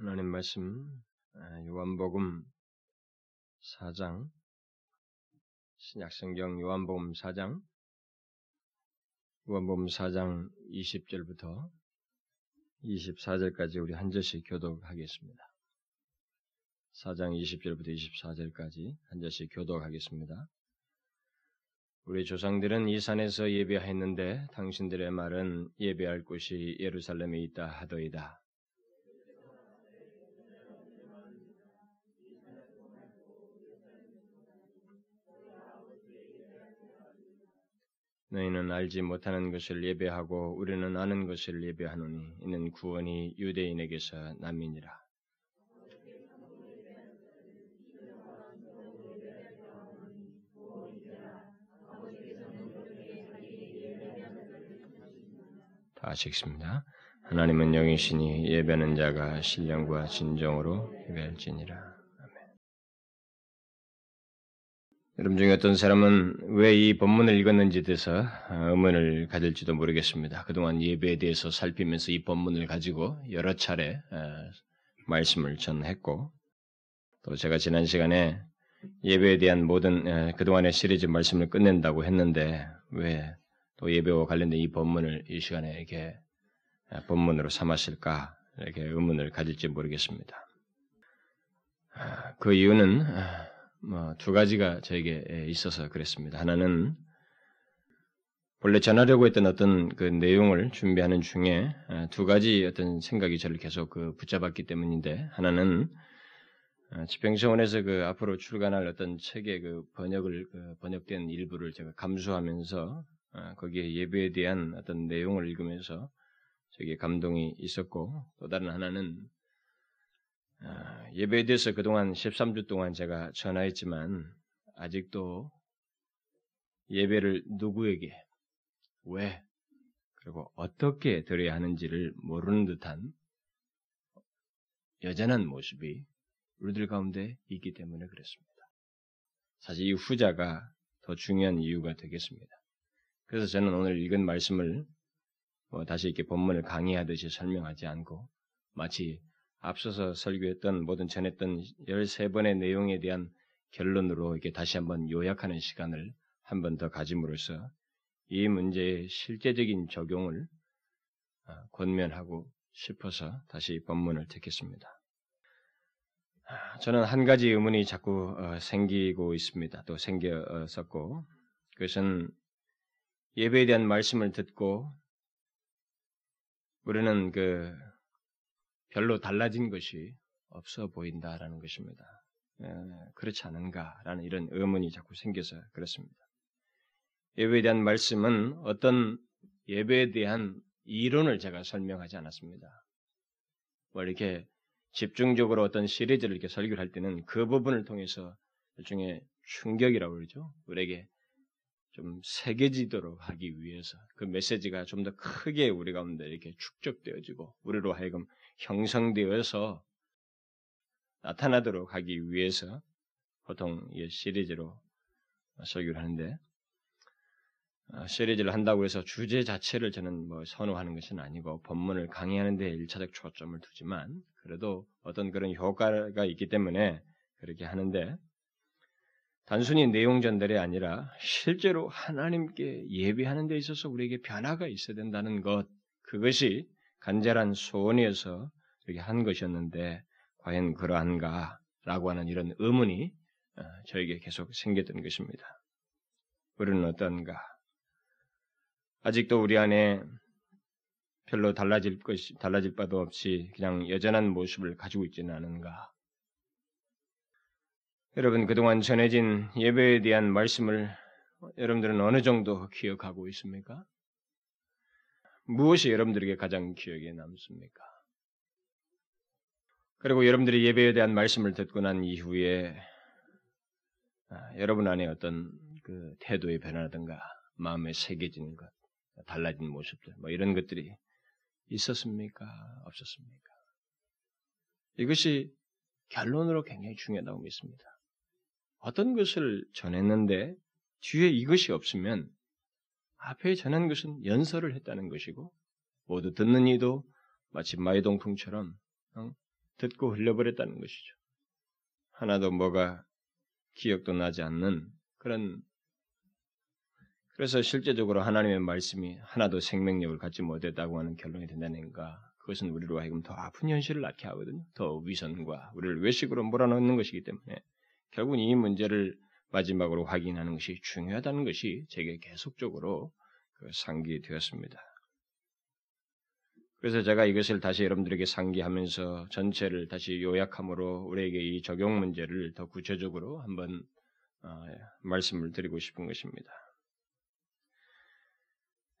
하나님 말씀 아, 요한복음 4장 신약성경 요한복음 4장 요한복음 4장 20절부터 24절까지 우리 한 절씩 교독하겠습니다. 4장 20절부터 24절까지 한 절씩 교독하겠습니다. 우리 조상들은 이 산에서 예배했는데 당신들의 말은 예배할 곳이 예루살렘에 있다 하더이다. 너희는 알지 못하는 것을 예배하고 우리는 아는 것을 예배하노니 이는 구원이 유대인에게서 남이니라. 다시 읽습니다. 하나님은 영이시니 예배하는 자가 신령과 진정으로 예배할지니라. 여러분 중에 어떤 사람은 왜 이 본문을 읽었는지에 대해서 의문을 가질지도 모르겠습니다. 그동안 예배에 대해서 살피면서 이 본문을 가지고 여러 차례 말씀을 전했고, 또 제가 지난 시간에 예배에 대한 모든 그동안의 시리즈 말씀을 끝낸다고 했는데, 왜 또 예배와 관련된 이 본문을 이 시간에 이렇게 본문으로 삼았을까? 이렇게 의문을 가질지 모르겠습니다. 그 이유는 뭐 두 가지가 저에게 있어서 그랬습니다. 하나는 원래 전하려고 했던 어떤 그 내용을 준비하는 중에 두 가지 어떤 생각이 저를 계속 그 붙잡았기 때문인데 하나는 집행서원에서 그 앞으로 출간할 어떤 책의 그 번역을 그 번역된 일부를 제가 감수하면서 거기에 예배에 대한 어떤 내용을 읽으면서 저게 감동이 있었고 또 다른 하나는 아, 예배에 대해서 그동안 13주 동안 제가 전화했지만 아직도 예배를 누구에게 왜 그리고 어떻게 드려야 하는지를 모르는 듯한 여전한 모습이 우리들 가운데 있기 때문에 그렇습니다. 사실 이 후자가 더 중요한 이유가 되겠습니다. 그래서 저는 오늘 읽은 말씀을 뭐 다시 이렇게 본문을 강의하듯이 설명하지 않고 마치 앞서서 설교했던 모든 전했던 13번의 내용에 대한 결론으로 이렇게 다시 한번 요약하는 시간을 한 번 더 가짐으로써 이 문제의 실제적인 적용을 아, 권면하고 싶어서 다시 본문을 택했습니다. 아, 저는 한 가지 의문이 자꾸 어, 생기고 있습니다. 또 생겼었고 그것은 예배에 대한 말씀을 듣고 우리는 그 별로 달라진 것이 없어 보인다라는 것입니다. 에, 그렇지 않은가라는 이런 의문이 자꾸 생겨서 그렇습니다. 예배에 대한 말씀은 어떤 예배에 대한 이론을 제가 설명하지 않았습니다. 뭐 이렇게 집중적으로 어떤 시리즈를 이렇게 설교를 할 때는 그 부분을 통해서 일종의 충격이라고 그러죠. 우리에게 좀 새겨지도록 하기 위해서 그 메시지가 좀 더 크게 우리 가운데 이렇게 축적되어지고 우리로 하여금 형성되어서 나타나도록 하기 위해서 보통 이 시리즈로 설교를 하는데 어, 시리즈를 한다고 해서 주제 자체를 저는 뭐 선호하는 것은 아니고 본문을 강의하는 데 일차적 초점을 두지만 그래도 어떤 그런 효과가 있기 때문에 그렇게 하는데 단순히 내용 전달이 아니라 실제로 하나님께 예배하는 데 있어서 우리에게 변화가 있어야 된다는 것 그것이 간절한 소원이어서 이렇게 한 것이었는데 과연 그러한가라고 하는 이런 의문이 어, 저에게 계속 생겼던 것입니다. 우리는 어떤가? 아직도 우리 안에 별로 달라질 것이 달라질 바도 없이 그냥 여전한 모습을 가지고 있지는 않은가? 여러분 그동안 전해진 예배에 대한 말씀을 여러분들은 어느 정도 기억하고 있습니까? 무엇이 여러분들에게 가장 기억에 남습니까? 그리고 여러분들이 예배에 대한 말씀을 듣고 난 이후에 아, 여러분 안에 어떤 그 태도의 변화라든가 마음에 새겨진 것, 달라진 모습들, 뭐 이런 것들이 있었습니까? 없었습니까? 이것이 결론으로 굉장히 중요하다고 믿습니다. 어떤 것을 전했는데 뒤에 이것이 없으면 앞에 전한 것은 연설을 했다는 것이고 모두 듣는 이도 마치 마이동풍처럼 어? 듣고 흘려버렸다는 것이죠. 하나도 뭐가 기억도 나지 않는 그런 그래서 실제적으로 하나님의 말씀이 하나도 생명력을 갖지 못했다고 하는 결론이 된다는가 그것은 우리로 하여금 더 아픈 현실을 낳게 하거든요. 더 위선과 우리를 외식으로 몰아넣는 것이기 때문에 결국은 이 문제를 마지막으로 확인하는 것이 중요하다는 것이 제게 계속적으로 그 상기되었습니다. 그래서 제가 이것을 다시 여러분들에게 상기하면서 전체를 다시 요약함으로 우리에게 이 적용 문제를 더 구체적으로 한번 어, 말씀을 드리고 싶은 것입니다.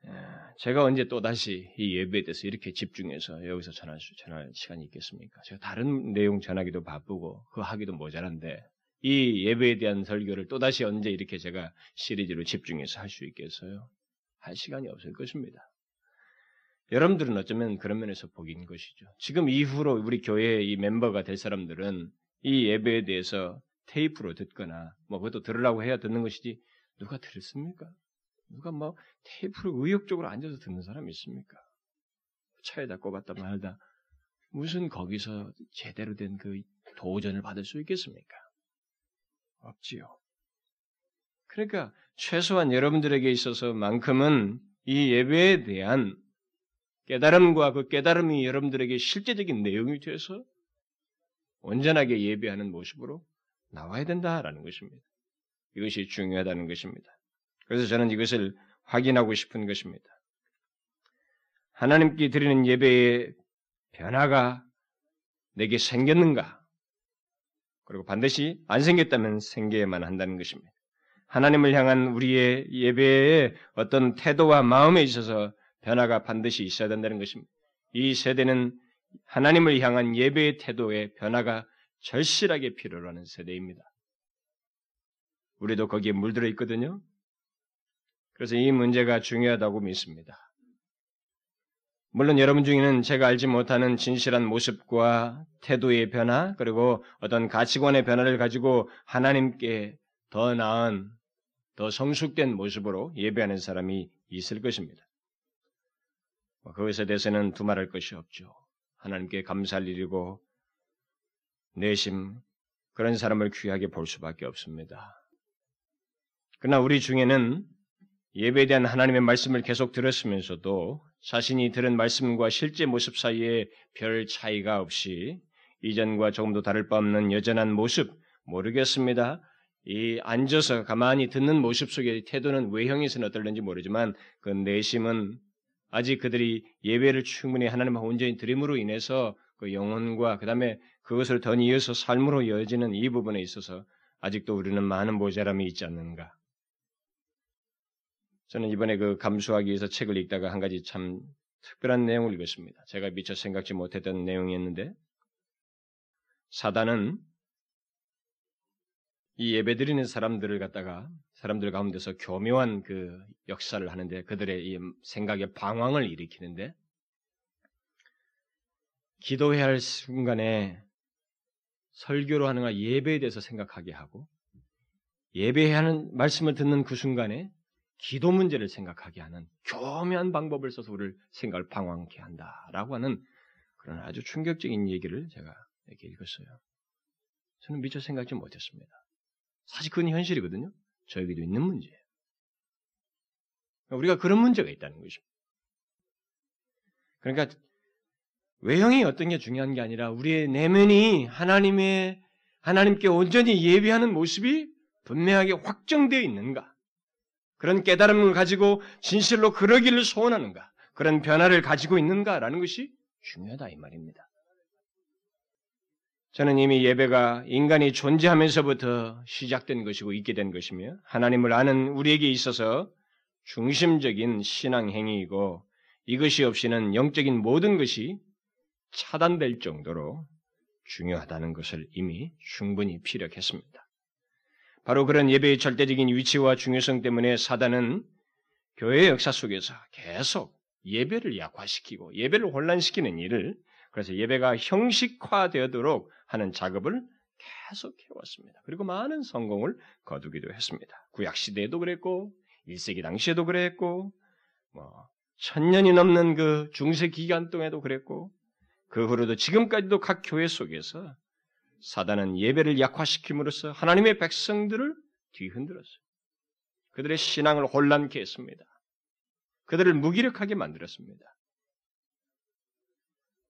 예, 제가 언제 또 다시 이 예배에 대해서 이렇게 집중해서 여기서 전할 수, 전할 시간이 있겠습니까? 제가 다른 내용 전하기도 바쁘고 그 하기도 모자란데 이 예배에 대한 설교를 또 다시 언제 이렇게 제가 시리즈로 집중해서 할 수 있겠어요? 할 시간이 없을 것입니다. 여러분들은 어쩌면 그런 면에서 복인 것이죠. 지금 이후로 우리 교회의 이 멤버가 될 사람들은 이 예배에 대해서 테이프로 듣거나 뭐 그것도 들으라고 해야 듣는 것이지 누가 들었습니까? 누가 뭐 테이프를 의욕적으로 앉아서 듣는 사람이 있습니까? 차에다 꼽았다 말다 무슨 거기서 제대로 된 그 도전을 받을 수 있겠습니까? 없지요. 그러니까 최소한 여러분들에게 있어서만큼은 이 예배에 대한 깨달음과 그 깨달음이 여러분들에게 실제적인 내용이 되어서 온전하게 예배하는 모습으로 나와야 된다라는 것입니다. 이것이 중요하다는 것입니다. 그래서 저는 이것을 확인하고 싶은 것입니다. 하나님께 드리는 예배의 변화가 내게 생겼는가? 그리고 반드시 안 생겼다면 생겨야만 한다는 것입니다. 하나님을 향한 우리의 예배의 어떤 태도와 마음에 있어서 변화가 반드시 있어야 된다는 것입니다. 이 세대는 하나님을 향한 예배의 태도의 변화가 절실하게 필요로 하는 세대입니다. 우리도 거기에 물들어 있거든요. 그래서 이 문제가 중요하다고 믿습니다. 물론 여러분 중에는 제가 알지 못하는 진실한 모습과 태도의 변화, 그리고 어떤 가치관의 변화를 가지고 하나님께 더 나은, 더 성숙된 모습으로 예배하는 사람이 있을 것입니다. 뭐 그것에 대해서는 두말할 것이 없죠. 하나님께 감사할 일이고 내심 그런 사람을 귀하게 볼 수밖에 없습니다. 그러나 우리 중에는 예배에 대한 하나님의 말씀을 계속 들었으면서도 자신이 들은 말씀과 실제 모습 사이에 별 차이가 없이 이전과 조금도 다를 바 없는 여전한 모습 모르겠습니다. 이 앉아서 가만히 듣는 모습 속의 태도는 외형에서는 어떨는지 모르지만 그 내심은 아직 그들이 예배를 충분히 하나님과 온전히 드림으로 인해서 그 영혼과 그 다음에 그것을 더 이어서 삶으로 이어지는 이 부분에 있어서 아직도 우리는 많은 모자람이 있지 않는가. 저는 이번에 그 감수하기 위해서 책을 읽다가 한 가지 참 특별한 내용을 읽었습니다. 제가 미처 생각지 못했던 내용이었는데 사단은 이 예배드리는 사람들을 갖다가 사람들 가운데서 교묘한 그 역사를 하는데 그들의 이 생각에 방황을 일으키는데 기도해야 할 순간에 설교로 하는가 예배에 대해서 생각하게 하고 예배해야 하는 말씀을 듣는 그 순간에 기도 문제를 생각하게 하는 교묘한 방법을 써서 우리를 생각을 방황케 한다라고 하는 그런 아주 충격적인 얘기를 제가 이렇게 읽었어요. 저는 미처 생각지 못했습니다. 사실 그건 현실이거든요. 저에게도 있는 문제예요. 우리가 그런 문제가 있다는 것입니다. 그러니까 외형이 어떤 게 중요한 게 아니라 우리의 내면이 하나님의 하나님께 온전히 예배하는 모습이 분명하게 확정되어 있는가? 그런 깨달음을 가지고 진실로 그러기를 소원하는가? 그런 변화를 가지고 있는가라는 것이 중요하다 이 말입니다. 저는 이미 예배가 인간이 존재하면서부터 시작된 것이고 있게 된 것이며 하나님을 아는 우리에게 있어서 중심적인 신앙 행위이고 이것이 없이는 영적인 모든 것이 차단될 정도로 중요하다는 것을 이미 충분히 피력했습니다. 바로 그런 예배의 절대적인 위치와 중요성 때문에 사단은 교회 역사 속에서 계속 예배를 약화시키고 예배를 혼란시키는 일을 그래서 예배가 형식화되도록 하는 작업을 계속 해왔습니다. 그리고 많은 성공을 거두기도 했습니다. 구약 시대에도 그랬고 1세기 당시에도 그랬고 뭐 천년이 넘는 그 중세 기간 동에도 그랬고 그 후로도 지금까지도 각 교회 속에서 사단은 예배를 약화시킴으로써 하나님의 백성들을 뒤흔들었어요. 그들의 신앙을 혼란케 했습니다. 그들을 무기력하게 만들었습니다.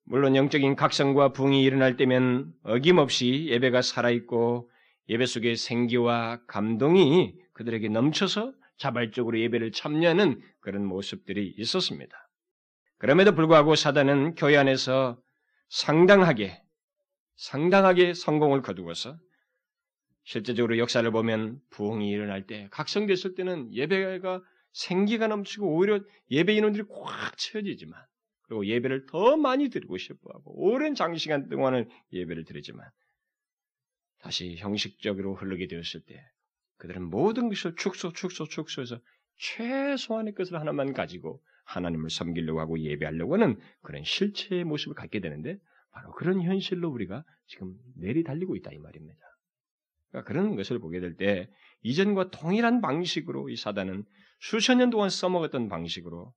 물론 영적인 각성과 붕이 일어날 때면 어김없이 예배가 살아있고 예배 속의 생기와 감동이 그들에게 넘쳐서 자발적으로 예배를 참여하는 그런 모습들이 있었습니다. 그럼에도 불구하고 사단은 교회 안에서 상당하게, 상당하게 성공을 거두어서 실제적으로 역사를 보면 부흥이 일어날 때, 각성됐을 때는 예배가 생기가 넘치고 오히려 예배 인원들이 꽉 채워지지만, 그리고 예배를 더 많이 드리고 싶어하고, 오랜 장시간 동안을 예배를 드리지만, 다시 형식적으로 흐르게 되었을 때, 그들은 모든 것을 축소, 축소, 축소해서 최소한의 것을 하나만 가지고 하나님을 섬기려고 하고 예배하려고 하는 그런 실체의 모습을 갖게 되는데, 바로 그런 현실로 우리가 지금 내리 달리고 있다 이 말입니다. 그러니까 그런 것을 보게 될 때 이전과 동일한 방식으로 이 사단은 수천 년 동안 써먹었던 방식으로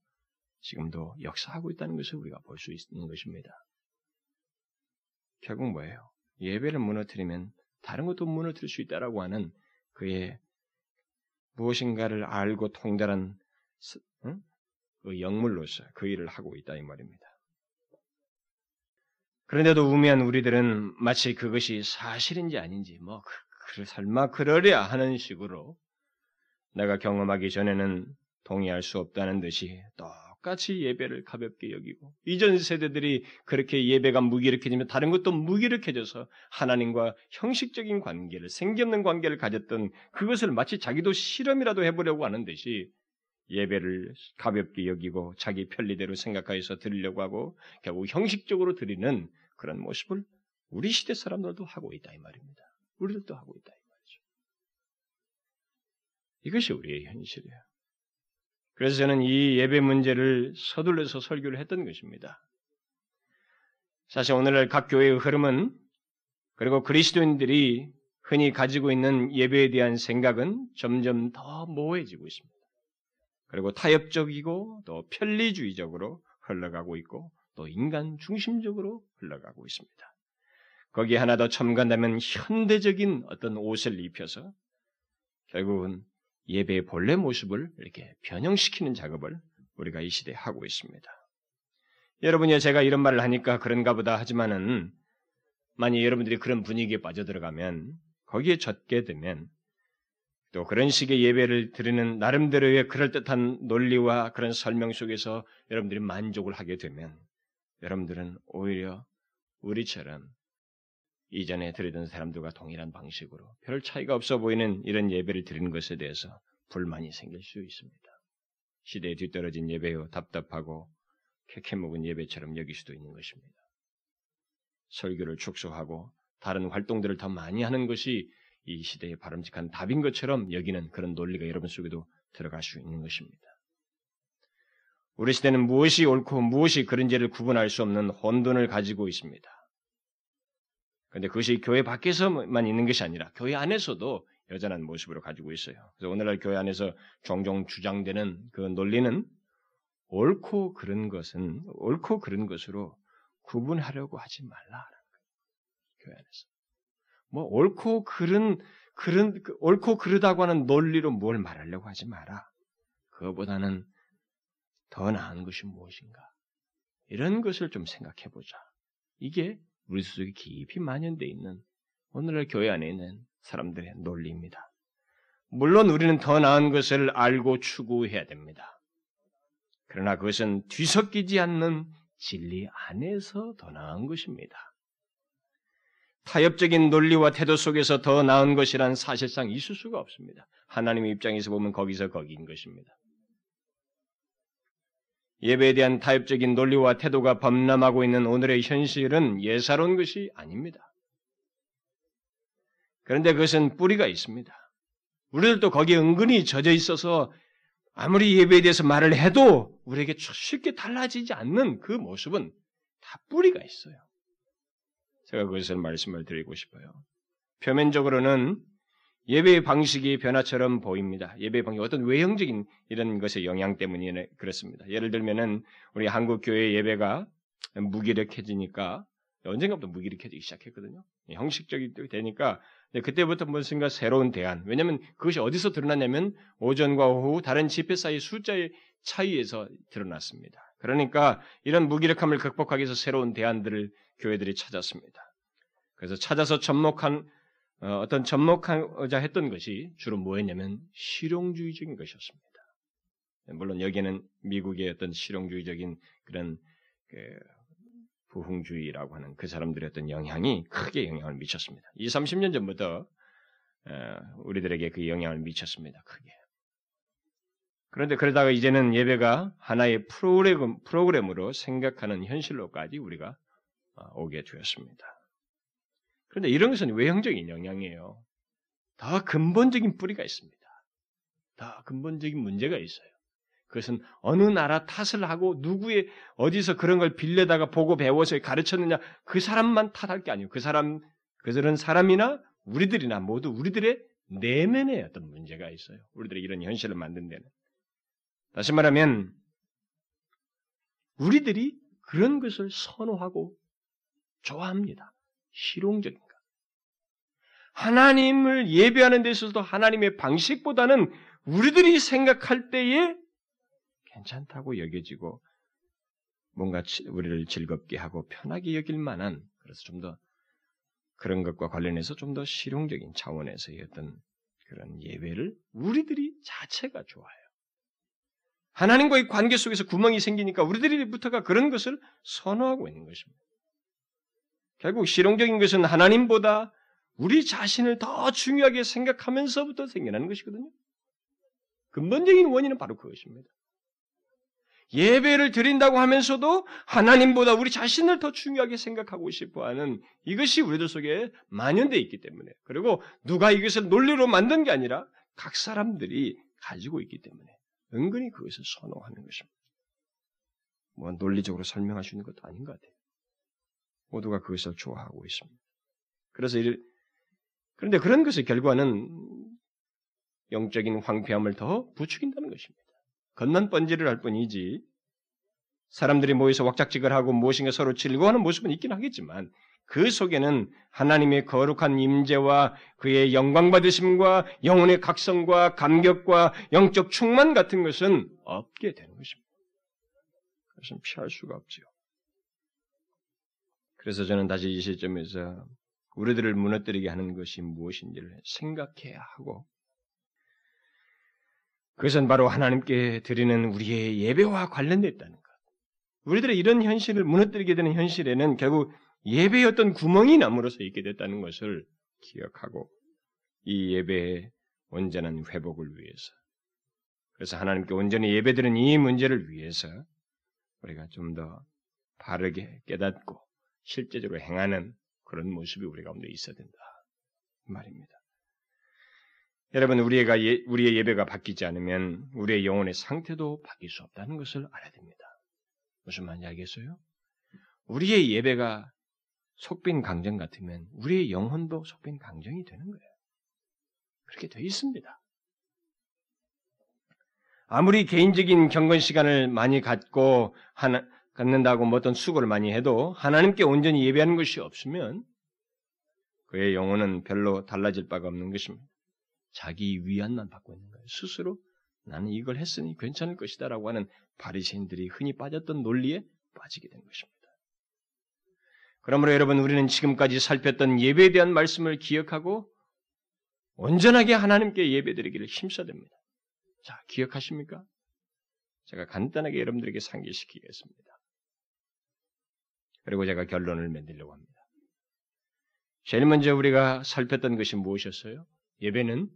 지금도 역사하고 있다는 것을 우리가 볼 수 있는 것입니다. 결국 뭐예요? 예배를 무너뜨리면 다른 것도 무너뜨릴 수 있다라고 하는 그의 무엇인가를 알고 통달한 그 영물로서 그 일을 하고 있다 이 말입니다. 그런데도 우매한 우리들은 마치 그것이 사실인지 아닌지 뭐 그, 설마 그러랴 하는 식으로 내가 경험하기 전에는 동의할 수 없다는 듯이 똑같이 예배를 가볍게 여기고 이전 세대들이 그렇게 예배가 무기력해지면 다른 것도 무기력해져서 하나님과 형식적인 관계를 생기없는 관계를 가졌던 그것을 마치 자기도 실험이라도 해보려고 하는 듯이 예배를 가볍게 여기고 자기 편리대로 생각하여서 드리려고 하고 결국 형식적으로 드리는 그런 모습을 우리 시대 사람들도 하고 있다 이 말입니다. 우리들도 하고 있다 이 말이죠. 이것이 우리의 현실이에요. 그래서 저는 이 예배 문제를 서둘러서 설교를 했던 것입니다. 사실 오늘날 각 교회의 흐름은 그리고 그리스도인들이 흔히 가지고 있는 예배에 대한 생각은 점점 더 모호해지고 있습니다. 그리고 타협적이고 또 편리주의적으로 흘러가고 있고 또 인간 중심적으로 흘러가고 있습니다. 거기에 하나 더 첨가한다면 현대적인 어떤 옷을 입혀서 결국은 예배의 본래 모습을 이렇게 변형시키는 작업을 우리가 이 시대에 하고 있습니다. 여러분이 제가 이런 말을 하니까 그런가 보다 하지만은 만약 여러분들이 그런 분위기에 빠져들어가면 거기에 젖게 되면 또 그런 식의 예배를 드리는 나름대로의 그럴듯한 논리와 그런 설명 속에서 여러분들이 만족을 하게 되면 여러분들은 오히려 우리처럼 이전에 드리던 사람들과 동일한 방식으로 별 차이가 없어 보이는 이런 예배를 드리는 것에 대해서 불만이 생길 수 있습니다. 시대에 뒤떨어진 예배요 답답하고 캐캐 묵은 예배처럼 여길 수도 있는 것입니다. 설교를 축소하고 다른 활동들을 더 많이 하는 것이 이 시대의 바람직한 답인 것처럼 여기는 그런 논리가 여러분 속에도 들어갈 수 있는 것입니다. 우리 시대는 무엇이 옳고 무엇이 그런지를 구분할 수 없는 혼돈을 가지고 있습니다. 그런데 그것이 교회 밖에서만 있는 것이 아니라 교회 안에서도 여전한 모습으로 가지고 있어요. 그래서 오늘날 교회 안에서 종종 주장되는 그 논리는 옳고 그른 것은 옳고 그른 것으로 구분하려고 하지 말라라는 거예요. 교회 안에서. 뭐 옳고 그른 그런 옳고 그르다고 하는 논리로 뭘 말하려고 하지 마라. 그거보다는 더 나은 것이 무엇인가? 이런 것을 좀 생각해 보자. 이게 우리 속에 깊이 만연되어 있는 오늘날 교회 안에 있는 사람들의 논리입니다. 물론 우리는 더 나은 것을 알고 추구해야 됩니다. 그러나 그것은 뒤섞이지 않는 진리 안에서 더 나은 것입니다. 타협적인 논리와 태도 속에서 더 나은 것이란 사실상 있을 수가 없습니다. 하나님의 입장에서 보면 거기서 거기인 것입니다. 예배에 대한 타협적인 논리와 태도가 범람하고 있는 오늘의 현실은 예사로운 것이 아닙니다. 그런데 그것은 뿌리가 있습니다. 우리들도 거기에 은근히 젖어 있어서 아무리 예배에 대해서 말을 해도 우리에게 쉽게 달라지지 않는 그 모습은 다 뿌리가 있어요. 제가 그것을 말씀을 드리고 싶어요. 표면적으로는 예배의 방식이 변화처럼 보입니다. 예배의 방식 어떤 외형적인 이런 것의 영향 때문에 그렇습니다. 예를 들면은 우리 한국 교회 예배가 무기력해지니까 언젠가부터 무기력해지기 시작했거든요. 형식적이 되니까 그때부터 무슨가 새로운 대안. 왜냐하면 그것이 어디서 드러났냐면 오전과 오후 다른 집회 사이 숫자의 차이에서 드러났습니다. 그러니까 이런 무기력함을 극복하기 위해서 새로운 대안들을 교회들이 찾았습니다. 그래서 찾아서 접목한 어, 어떤 접목하자 했던 것이 주로 뭐였냐면 실용주의적인 것이었습니다. 물론 여기에는 미국의 어떤 실용주의적인 그런 그 부흥주의라고 하는 그 사람들의 어떤 영향이 크게 영향을 미쳤습니다. 20, 30년 전부터 어, 우리들에게 그 영향을 미쳤습니다. 크게. 그런데 그러다가 이제는 예배가 하나의 프로그램, 프로그램으로 생각하는 현실로까지 우리가 어, 오게 되었습니다. 그런데 이런 것은 외형적인 영향이에요. 더 근본적인 뿌리가 있습니다. 더 근본적인 문제가 있어요. 그것은 어느 나라 탓을 하고 누구의 어디서 그런 걸 빌려다가 보고 배워서 가르쳤느냐 그 사람만 탓할 게 아니에요. 그 사람 그들은 사람이나 우리들이나 모두 우리들의 내면에 어떤 문제가 있어요. 우리들의 이런 현실을 만든 데는 다시 말하면 우리들이 그런 것을 선호하고 좋아합니다. 실용적인가? 하나님을 예배하는 데 있어서도 하나님의 방식보다는 우리들이 생각할 때에 괜찮다고 여겨지고 뭔가 우리를 즐겁게 하고 편하게 여길 만한 그래서 좀 더 그런 것과 관련해서 좀 더 실용적인 차원에서의 어떤 그런 예배를 우리들이 자체가 좋아요. 하나님과의 관계 속에서 구멍이 생기니까 우리들이부터가 그런 것을 선호하고 있는 것입니다. 결국 실용적인 것은 하나님보다 우리 자신을 더 중요하게 생각하면서부터 생겨나는 것이거든요. 근본적인 원인은 바로 그것입니다. 예배를 드린다고 하면서도 하나님보다 우리 자신을 더 중요하게 생각하고 싶어 하는 이것이 우리들 속에 만연되어 있기 때문에 그리고 누가 이것을 논리로 만든 게 아니라 각 사람들이 가지고 있기 때문에 은근히 그것을 선호하는 것입니다. 뭐 논리적으로 설명할 수 있는 것도 아닌 것 같아요. 모두가 그것을 좋아하고 있습니다. 그래서 이 그런데 그런 것의 결과는 영적인 황폐함을 더 부추긴다는 것입니다. 겉난 번지를 할 뿐이지 사람들이 모여서 왁작지껄 하고 무엇인가 서로 즐거워하는 모습은 있긴 하겠지만 그 속에는 하나님의 거룩한 임재와 그의 영광 받으심과 영혼의 각성과 감격과 영적 충만 같은 것은 없게 되는 것입니다. 그것은 피할 수가 없지요. 그래서 저는 다시 이 시점에서 우리들을 무너뜨리게 하는 것이 무엇인지를 생각해야 하고 그것은 바로 하나님께 드리는 우리의 예배와 관련되어 있다는 것. 우리들의 이런 현실을 무너뜨리게 되는 현실에는 결국 예배의 어떤 구멍이 남으로써 있게 됐다는 것을 기억하고 이 예배의 온전한 회복을 위해서 그래서 하나님께 온전히 예배드리는 이 문제를 위해서 우리가 좀 더 바르게 깨닫고 실제적으로 행하는 그런 모습이 우리 가운데 있어야 된다 말입니다. 여러분 우리가 예, 우리의 예배가 바뀌지 않으면 우리의 영혼의 상태도 바뀔 수 없다는 것을 알아야 됩니다. 무슨 말인지 알겠어요? 우리의 예배가 속빈 강정 같으면 우리의 영혼도 속빈 강정이 되는 거예요. 그렇게 돼 있습니다. 아무리 개인적인 경건 시간을 많이 갖고 하나, 갖는다고 뭐 어떤 수고를 많이 해도 하나님께 온전히 예배하는 것이 없으면 그의 영혼은 별로 달라질 바가 없는 것입니다. 자기 위안만 받고 있는 거예요. 스스로 나는 이걸 했으니 괜찮을 것이다라고 하는 바리새인들이 흔히 빠졌던 논리에 빠지게 된 것입니다. 그러므로 여러분 우리는 지금까지 살폈던 예배에 대한 말씀을 기억하고 온전하게 하나님께 예배드리기를 힘써야 됩니다. 자, 기억하십니까? 제가 간단하게 여러분들에게 상기시키겠습니다. 그리고 제가 결론을 맺으려고 합니다. 제일 먼저 우리가 살폈던 것이 무엇이었어요? 예배는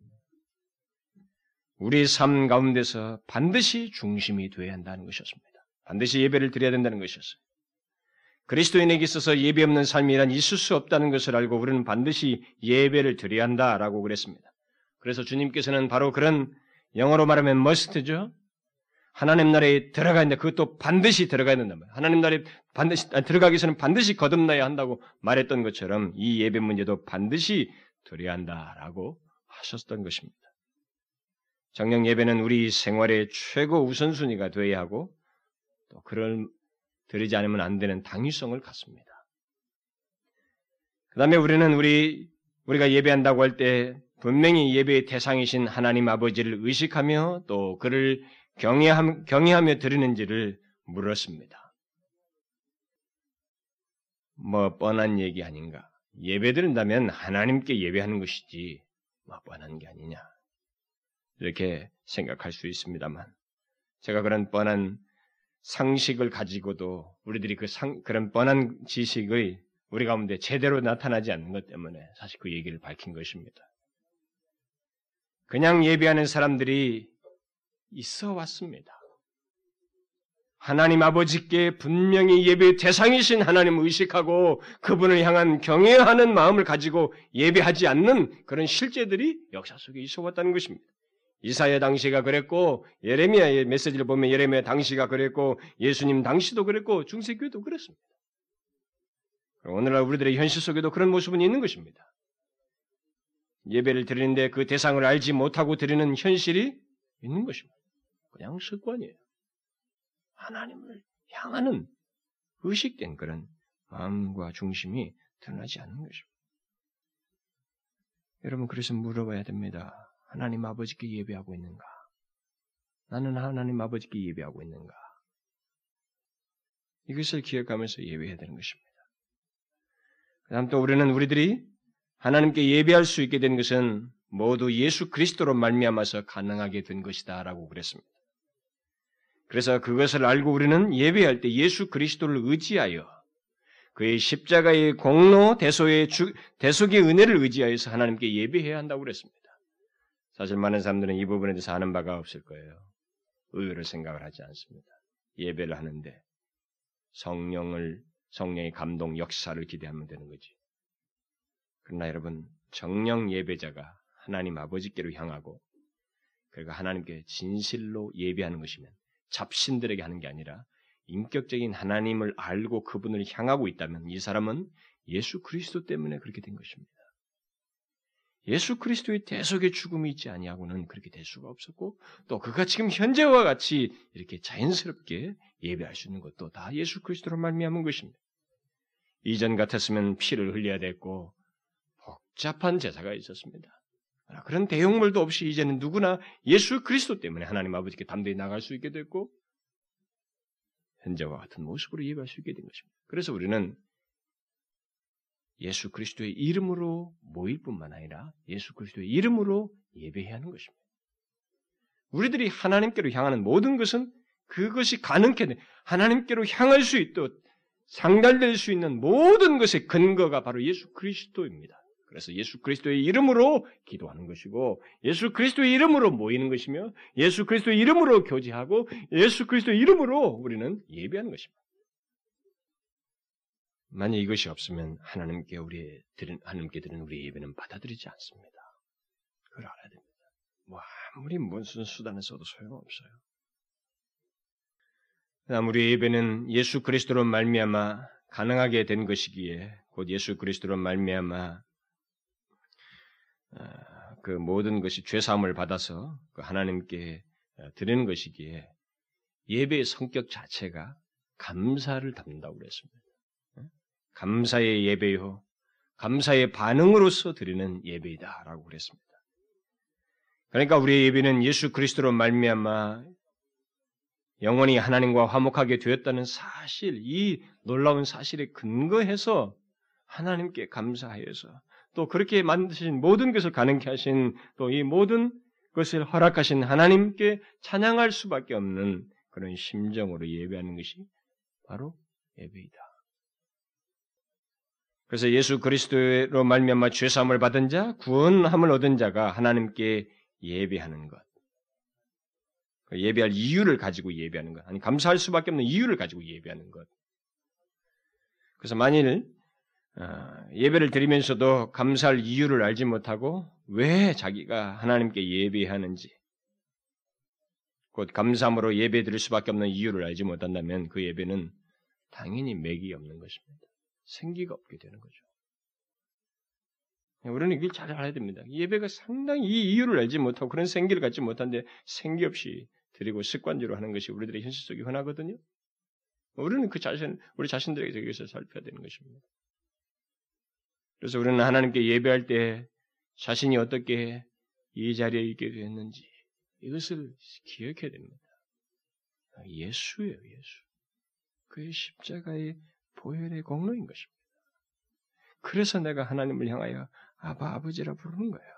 우리 삶 가운데서 반드시 중심이 되어야 한다는 것이었습니다. 반드시 예배를 드려야 된다는 것이었어요. 그리스도인에게 있어서 예배 없는 삶이란 있을 수 없다는 것을 알고 우리는 반드시 예배를 드려야 한다라고 그랬습니다. 그래서 주님께서는 바로 그런 영어로 말하면 must죠. 하나님 나라에 들어가야 된다. 그것도 반드시 들어가야 된다. 하나님 나라에 반드시 아니, 들어가기 위해서는 반드시 거듭나야 한다고 말했던 것처럼 이 예배 문제도 반드시 드려야 한다라고 하셨던 것입니다. 정령 예배는 우리 생활의 최고 우선순위가 되어야 하고 또 그런 드리지 않으면 안 되는 당위성을 갖습니다. 그 다음에 우리는 우리, 우리가 예배한다고 할 때 분명히 예배의 대상이신 하나님 아버지를 의식하며 또 그를 경외함, 경외하며 드리는지를 물었습니다. 뭐 뻔한 얘기 아닌가? 예배 드린다면 하나님께 예배하는 것이지 뭐 뻔한 게 아니냐? 이렇게 생각할 수 있습니다만 제가 그런 뻔한 상식을 가지고도 우리들이 그 상, 그런 뻔한 지식의 우리 가운데 제대로 나타나지 않는 것 때문에 사실 그 얘기를 밝힌 것입니다. 그냥 예배하는 사람들이 있어 왔습니다. 하나님 아버지께 분명히 예배의 대상이신 하나님을 의식하고 그분을 향한 경외하는 마음을 가지고 예배하지 않는 그런 실제들이 역사 속에 있어 왔다는 것입니다. 이사야 당시가 그랬고 예레미야의 메시지를 보면 예레미야 당시가 그랬고 예수님 당시도 그랬고 중세교회도 그랬습니다. 오늘날 우리들의 현실 속에도 그런 모습은 있는 것입니다. 예배를 드리는데 그 대상을 알지 못하고 드리는 현실이 있는 것입니다. 그냥 습관이에요. 하나님을 향하는 의식된 그런 마음과 중심이 드러나지 않는 것입니다. 여러분 그래서 물어봐야 됩니다. 하나님 아버지께 예배하고 있는가? 나는 하나님 아버지께 예배하고 있는가? 이것을 기억하면서 예배해야 되는 것입니다. 그 다음 또 우리는 우리들이 하나님께 예배할 수 있게 된 것은 모두 예수 그리스도로 말미암아서 가능하게 된 것이다라고 그랬습니다. 그래서 그것을 알고 우리는 예배할 때 예수 그리스도를 의지하여 그의 십자가의 공로 대소의 주, 대속의 은혜를 의지하여서 하나님께 예배해야 한다고 그랬습니다. 사실 많은 사람들은 이 부분에 대해서 아는 바가 없을 거예요. 의외로 생각을 하지 않습니다. 예배를 하는데 성령을 성령의 감동 역사를 기대하면 되는 거지. 그러나 여러분 정령 예배자가 하나님 아버지께로 향하고 그리고 하나님께 진실로 예배하는 것이면 잡신들에게 하는 게 아니라 인격적인 하나님을 알고 그분을 향하고 있다면 이 사람은 예수 그리스도 때문에 그렇게 된 것입니다. 예수 그리스도의 대속의 죽음이 있지 아니하고는 그렇게 될 수가 없었고 또 그가 지금 현재와 같이 이렇게 자연스럽게 예배할 수 있는 것도 다 예수 그리스도로 말미암은 것입니다. 이전 같았으면 피를 흘려야 됐고 복잡한 제사가 있었습니다. 그런 대용물도 없이 이제는 누구나 예수 그리스도 때문에 하나님 아버지께 담대히 나갈 수 있게 됐고 현재와 같은 모습으로 예배할 수 있게 된 것입니다. 그래서 우리는 예수 그리스도의 이름으로 모일 뿐만 아니라 예수 그리스도의 이름으로 예배해야 하는 것입니다. 우리들이 하나님께로 향하는 모든 것은 그것이 가능케 돼. 하나님께로 향할 수 있도록 상달될 수 있는 모든 것의 근거가 바로 예수 그리스도입니다. 그래서 예수 그리스도의 이름으로 기도하는 것이고 예수 그리스도의 이름으로 모이는 것이며 예수 그리스도의 이름으로 교제하고 예수 그리스도의 이름으로 우리는 예배하는 것입니다. 만약 이것이 없으면 하나님께 우리 드린 하나님께 드린 우리 예배는 받아들이지 않습니다. 그걸 알아야 됩니다. 뭐 아무리 무슨 수단을 써도 소용없어요. 아무리 예배는 예수 그리스도로 말미암아 가능하게 된 것이기에 곧 예수 그리스도로 말미암아 아, 그 모든 것이 죄 사함을 받아서 그 하나님께 드리는 것이기에 예배의 성격 자체가 감사를 담는다고 그랬습니다. 감사의 예배요, 감사의 반응으로서 드리는 예배이다라고 그랬습니다. 그러니까 우리의 예배는 예수 그리스도로 말미암아 영원히 하나님과 화목하게 되었다는 사실, 이 놀라운 사실에 근거해서 하나님께 감사하여서 또 그렇게 만드신 모든 것을 가능케 하신 또 이 모든 것을 허락하신 하나님께 찬양할 수밖에 없는 그런 심정으로 예배하는 것이 바로 예배이다. 그래서 예수 그리스도로 말미암아 죄 사함을 받은 자, 구원함을 얻은 자가 하나님께 예배하는 것. 그 예배할 이유를 가지고 예배하는 것. 아니 감사할 수밖에 없는 이유를 가지고 예배하는 것. 그래서 만일 어, 예배를 드리면서도 감사할 이유를 알지 못하고 왜 자기가 하나님께 예배하는지 곧 감사함으로 예배 드릴 수밖에 없는 이유를 알지 못한다면 그 예배는 당연히 맥이 없는 것입니다. 생기가 없게 되는 거죠. 우리는 이걸 잘 알아야 됩니다. 예배가 상당히 이 이유를 알지 못하고 그런 생기를 갖지 못한데 생기 없이 드리고 습관적으로 하는 것이 우리들의 현실 속에 흔하거든요. 우리는 그 자신, 우리 자신들에게 이것을 살펴야 되는 것입니다. 그래서 우리는 하나님께 예배할 때 자신이 어떻게 이 자리에 있게 되었는지 이것을 기억해야 됩니다. 예수예요, 예수. 그의 십자가의 보혈의 공로인 것입니다. 그래서 내가 하나님을 향하여 아바 아버지라 부르는 거예요.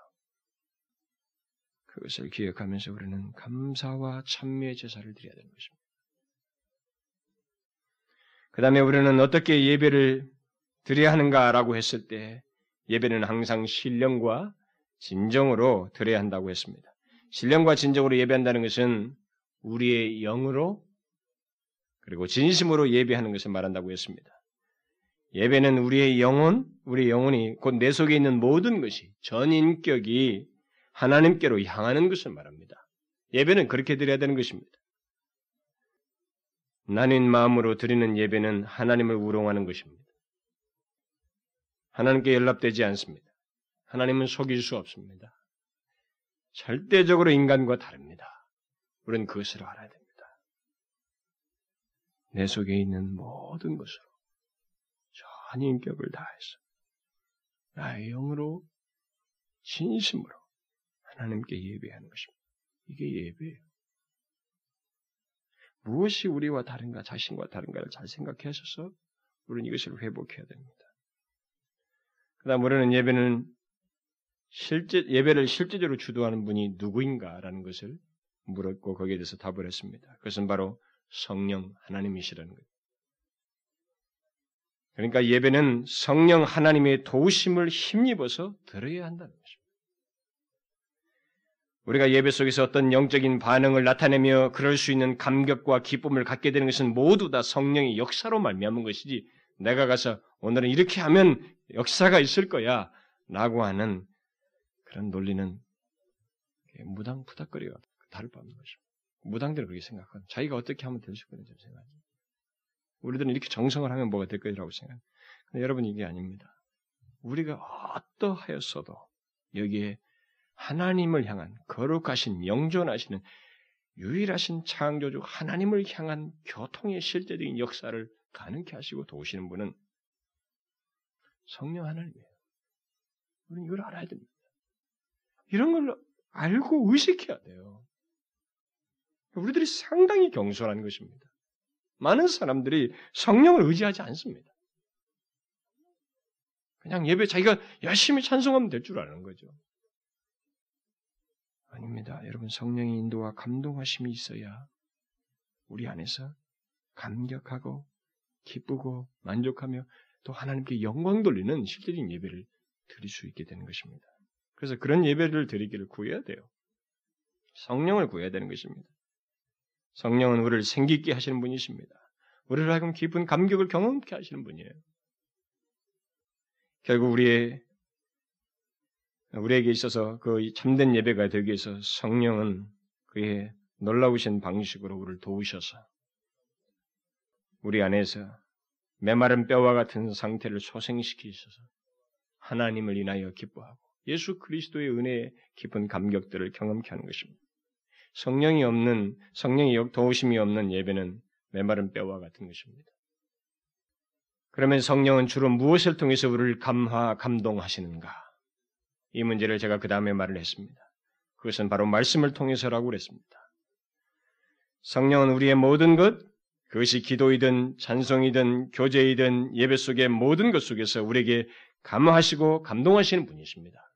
그것을 기억하면서 우리는 감사와 찬미의 제사를 드려야 되는 것입니다. 그 다음에 우리는 어떻게 예배를 드려야 하는가라고 했을 때 예배는 항상 신령과 진정으로 드려야 한다고 했습니다. 신령과 진정으로 예배한다는 것은 우리의 영으로 그리고 진심으로 예배하는 것을 말한다고 했습니다. 예배는 우리의 영혼, 우리 영혼이 곧 내 속에 있는 모든 것이 전 인격이 하나님께로 향하는 것을 말합니다. 예배는 그렇게 드려야 되는 것입니다. 나는 마음으로 드리는 예배는 하나님을 우롱하는 것입니다. 하나님께 연락되지 않습니다. 하나님은 속일 수 없습니다. 절대적으로 인간과 다릅니다. 우리는 그것을 알아야 됩니다. 내 속에 있는 모든 것으로 전 인격을 다해서 나의 영으로 진심으로 하나님께 예배하는 것입니다. 이게 예배예요. 무엇이 우리와 다른가, 자신과 다른가를 잘 생각하셔서 우리는 이것을 회복해야 됩니다. 그 다음 우리는 예배는 실제, 예배를 실제적으로 주도하는 분이 누구인가라는 것을 물었고 거기에 대해서 답을 했습니다. 그것은 바로 성령 하나님이시라는 거예요. 그러니까 예배는 성령 하나님의 도우심을 힘입어서 들어야 한다는 것입니다. 우리가 예배 속에서 어떤 영적인 반응을 나타내며 그럴 수 있는 감격과 기쁨을 갖게 되는 것은 모두 다 성령의 역사로 말미암은 것이지 내가 가서 오늘은 이렇게 하면 역사가 있을 거야 라고 하는 그런 논리는 무당푸닥거리가 다를 바 없는 것입니다. 무당들은 그렇게 생각하고 자기가 어떻게 하면 될 수 있거든요. 생각하지. 우리들은 이렇게 정성을 하면 뭐가 될 거라고. 근데 여러분 이게 아닙니다. 우리가 어떠하였어도 여기에 하나님을 향한 거룩하신 영존하시는 유일하신 창조주 하나님을 향한 교통의 실제적인 역사를 가능케 하시고 도우시는 분은 성령 하나님이에요. 우리는 이걸 알아야 됩니다. 이런 걸 알고 의식해야 돼요. 우리들이 상당히 경솔한 것입니다. 많은 사람들이 성령을 의지하지 않습니다. 그냥 예배 자기가 열심히 찬송하면 될 줄 아는 거죠. 아닙니다. 여러분 성령의 인도와 감동하심이 있어야 우리 안에서 감격하고 기쁘고 만족하며 또 하나님께 영광 돌리는 실제적인 예배를 드릴 수 있게 되는 것입니다. 그래서 그런 예배를 드리기를 구해야 돼요. 성령을 구해야 되는 것입니다. 성령은 우리를 생기게 하시는 분이십니다. 우리를 하여금 깊은 감격을 경험케 하시는 분이에요. 결국 우리의 우리에게 있어서 그 참된 예배가 되기 위해서 성령은 그의 놀라우신 방식으로 우리를 도우셔서 우리 안에서 메마른 뼈와 같은 상태를 소생시키셔서 하나님을 인하여 기뻐하고 예수 그리스도의 은혜의 깊은 감격들을 경험케 하는 것입니다. 성령이 없는 성령의 도우심이 없는 예배는 메마른 뼈와 같은 것입니다. 그러면 성령은 주로 무엇을 통해서 우리를 감화 감동하시는가? 이 문제를 제가 그 다음에 말을 했습니다. 그것은 바로 말씀을 통해서라고 그랬습니다. 성령은 우리의 모든 것, 그것이 기도이든 찬송이든 교제이든 예배 속의 모든 것 속에서 우리에게 감화하시고 감동하시는 분이십니다.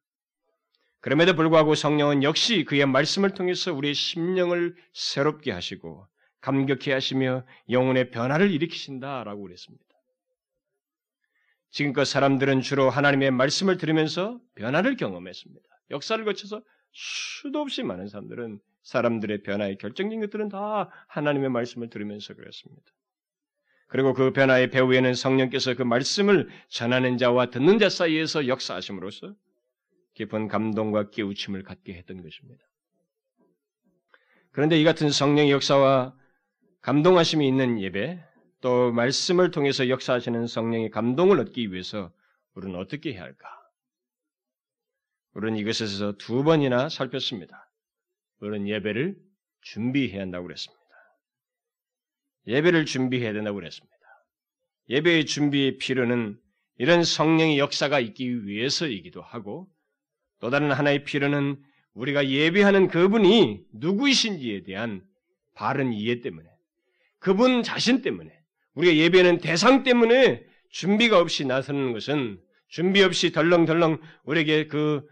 그럼에도 불구하고 성령은 역시 그의 말씀을 통해서 우리의 심령을 새롭게 하시고 감격해 하시며 영혼의 변화를 일으키신다라고 그랬습니다. 지금껏 사람들은 주로 하나님의 말씀을 들으면서 변화를 경험했습니다. 역사를 거쳐서 수도 없이 많은 사람들은 사람들의 변화의 결정적인 것들은 다 하나님의 말씀을 들으면서 그랬습니다. 그리고 그 변화의 배후에는 성령께서 그 말씀을 전하는 자와 듣는 자 사이에서 역사하심으로써 깊은 감동과 깨우침을 갖게 했던 것입니다. 그런데 이 같은 성령의 역사와 감동하심이 있는 예배, 또 말씀을 통해서 역사하시는 성령의 감동을 얻기 위해서 우리는 어떻게 해야 할까? 우리는 이것에서 두 번이나 살폈습니다. 우리는 예배를 준비해야 한다고 그랬습니다. 예배를 준비해야 된다고 그랬습니다. 예배의 준비의 필요는 이런 성령의 역사가 있기 위해서이기도 하고 또 다른 하나의 필요는 우리가 예배하는 그분이 누구이신지에 대한 바른 이해 때문에 그분 자신 때문에 우리가 예배하는 대상 때문에 준비가 없이 나서는 것은 준비 없이 덜렁덜렁 우리에게 그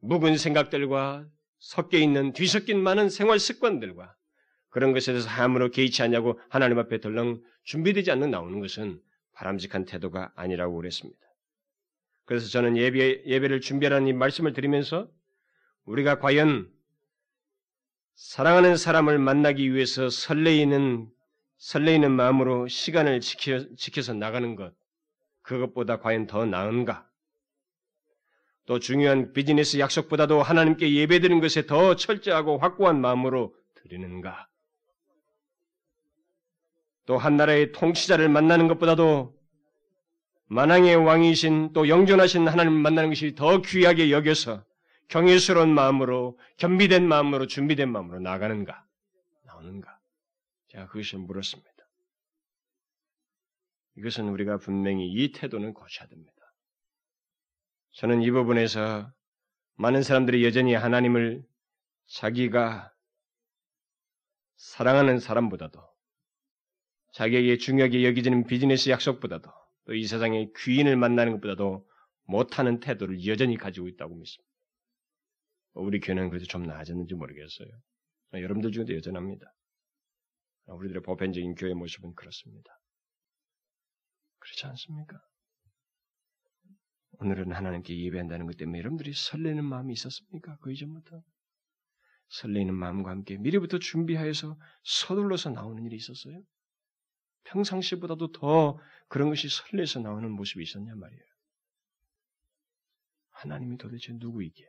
묵은 생각들과 섞여 있는 뒤섞인 많은 생활 습관들과 그런 것에 대해서 함으로 개의치 않냐고 하나님 앞에 덜렁 준비되지 않는 나오는 것은 바람직한 태도가 아니라고 그랬습니다. 그래서 저는 예배, 예배를 준비하라는 이 말씀을 드리면서 우리가 과연 사랑하는 사람을 만나기 위해서 설레이는, 설레이는 마음으로 시간을 지켜, 지켜서 나가는 것, 그것보다 과연 더 나은가? 또 중요한 비즈니스 약속보다도 하나님께 예배드리는 것에 더 철저하고 확고한 마음으로 드리는가? 또 한 나라의 통치자를 만나는 것보다도 만왕의 왕이신 또 영존하신 하나님을 만나는 것이 더 귀하게 여겨서 경외스러운 마음으로 겸비된 마음으로 준비된 마음으로 나가는가 나오는가 제가 그것을 물었습니다. 이것은 우리가 분명히 이 태도는 고쳐야 됩니다. 저는 이 부분에서 많은 사람들이 여전히 하나님을 자기가 사랑하는 사람보다도 자기에게 중요하게 여기지는 비즈니스 약속보다도 또 이 세상의 귀인을 만나는 것보다도 못하는 태도를 여전히 가지고 있다고 믿습니다. 우리 교회는 그래도 좀 나아졌는지 모르겠어요. 여러분들 중에도 여전합니다. 우리들의 보편적인 교회 모습은 그렇습니다. 그렇지 않습니까? 오늘은 하나님께 예배한다는 것 때문에 여러분들이 설레는 마음이 있었습니까? 그 이전부터? 설레는 마음과 함께 미리부터 준비하여서 서둘러서 나오는 일이 있었어요? 평상시보다도 더 그런 것이 설레서 나오는 모습이 있었냐 말이에요. 하나님이 도대체 누구이기에?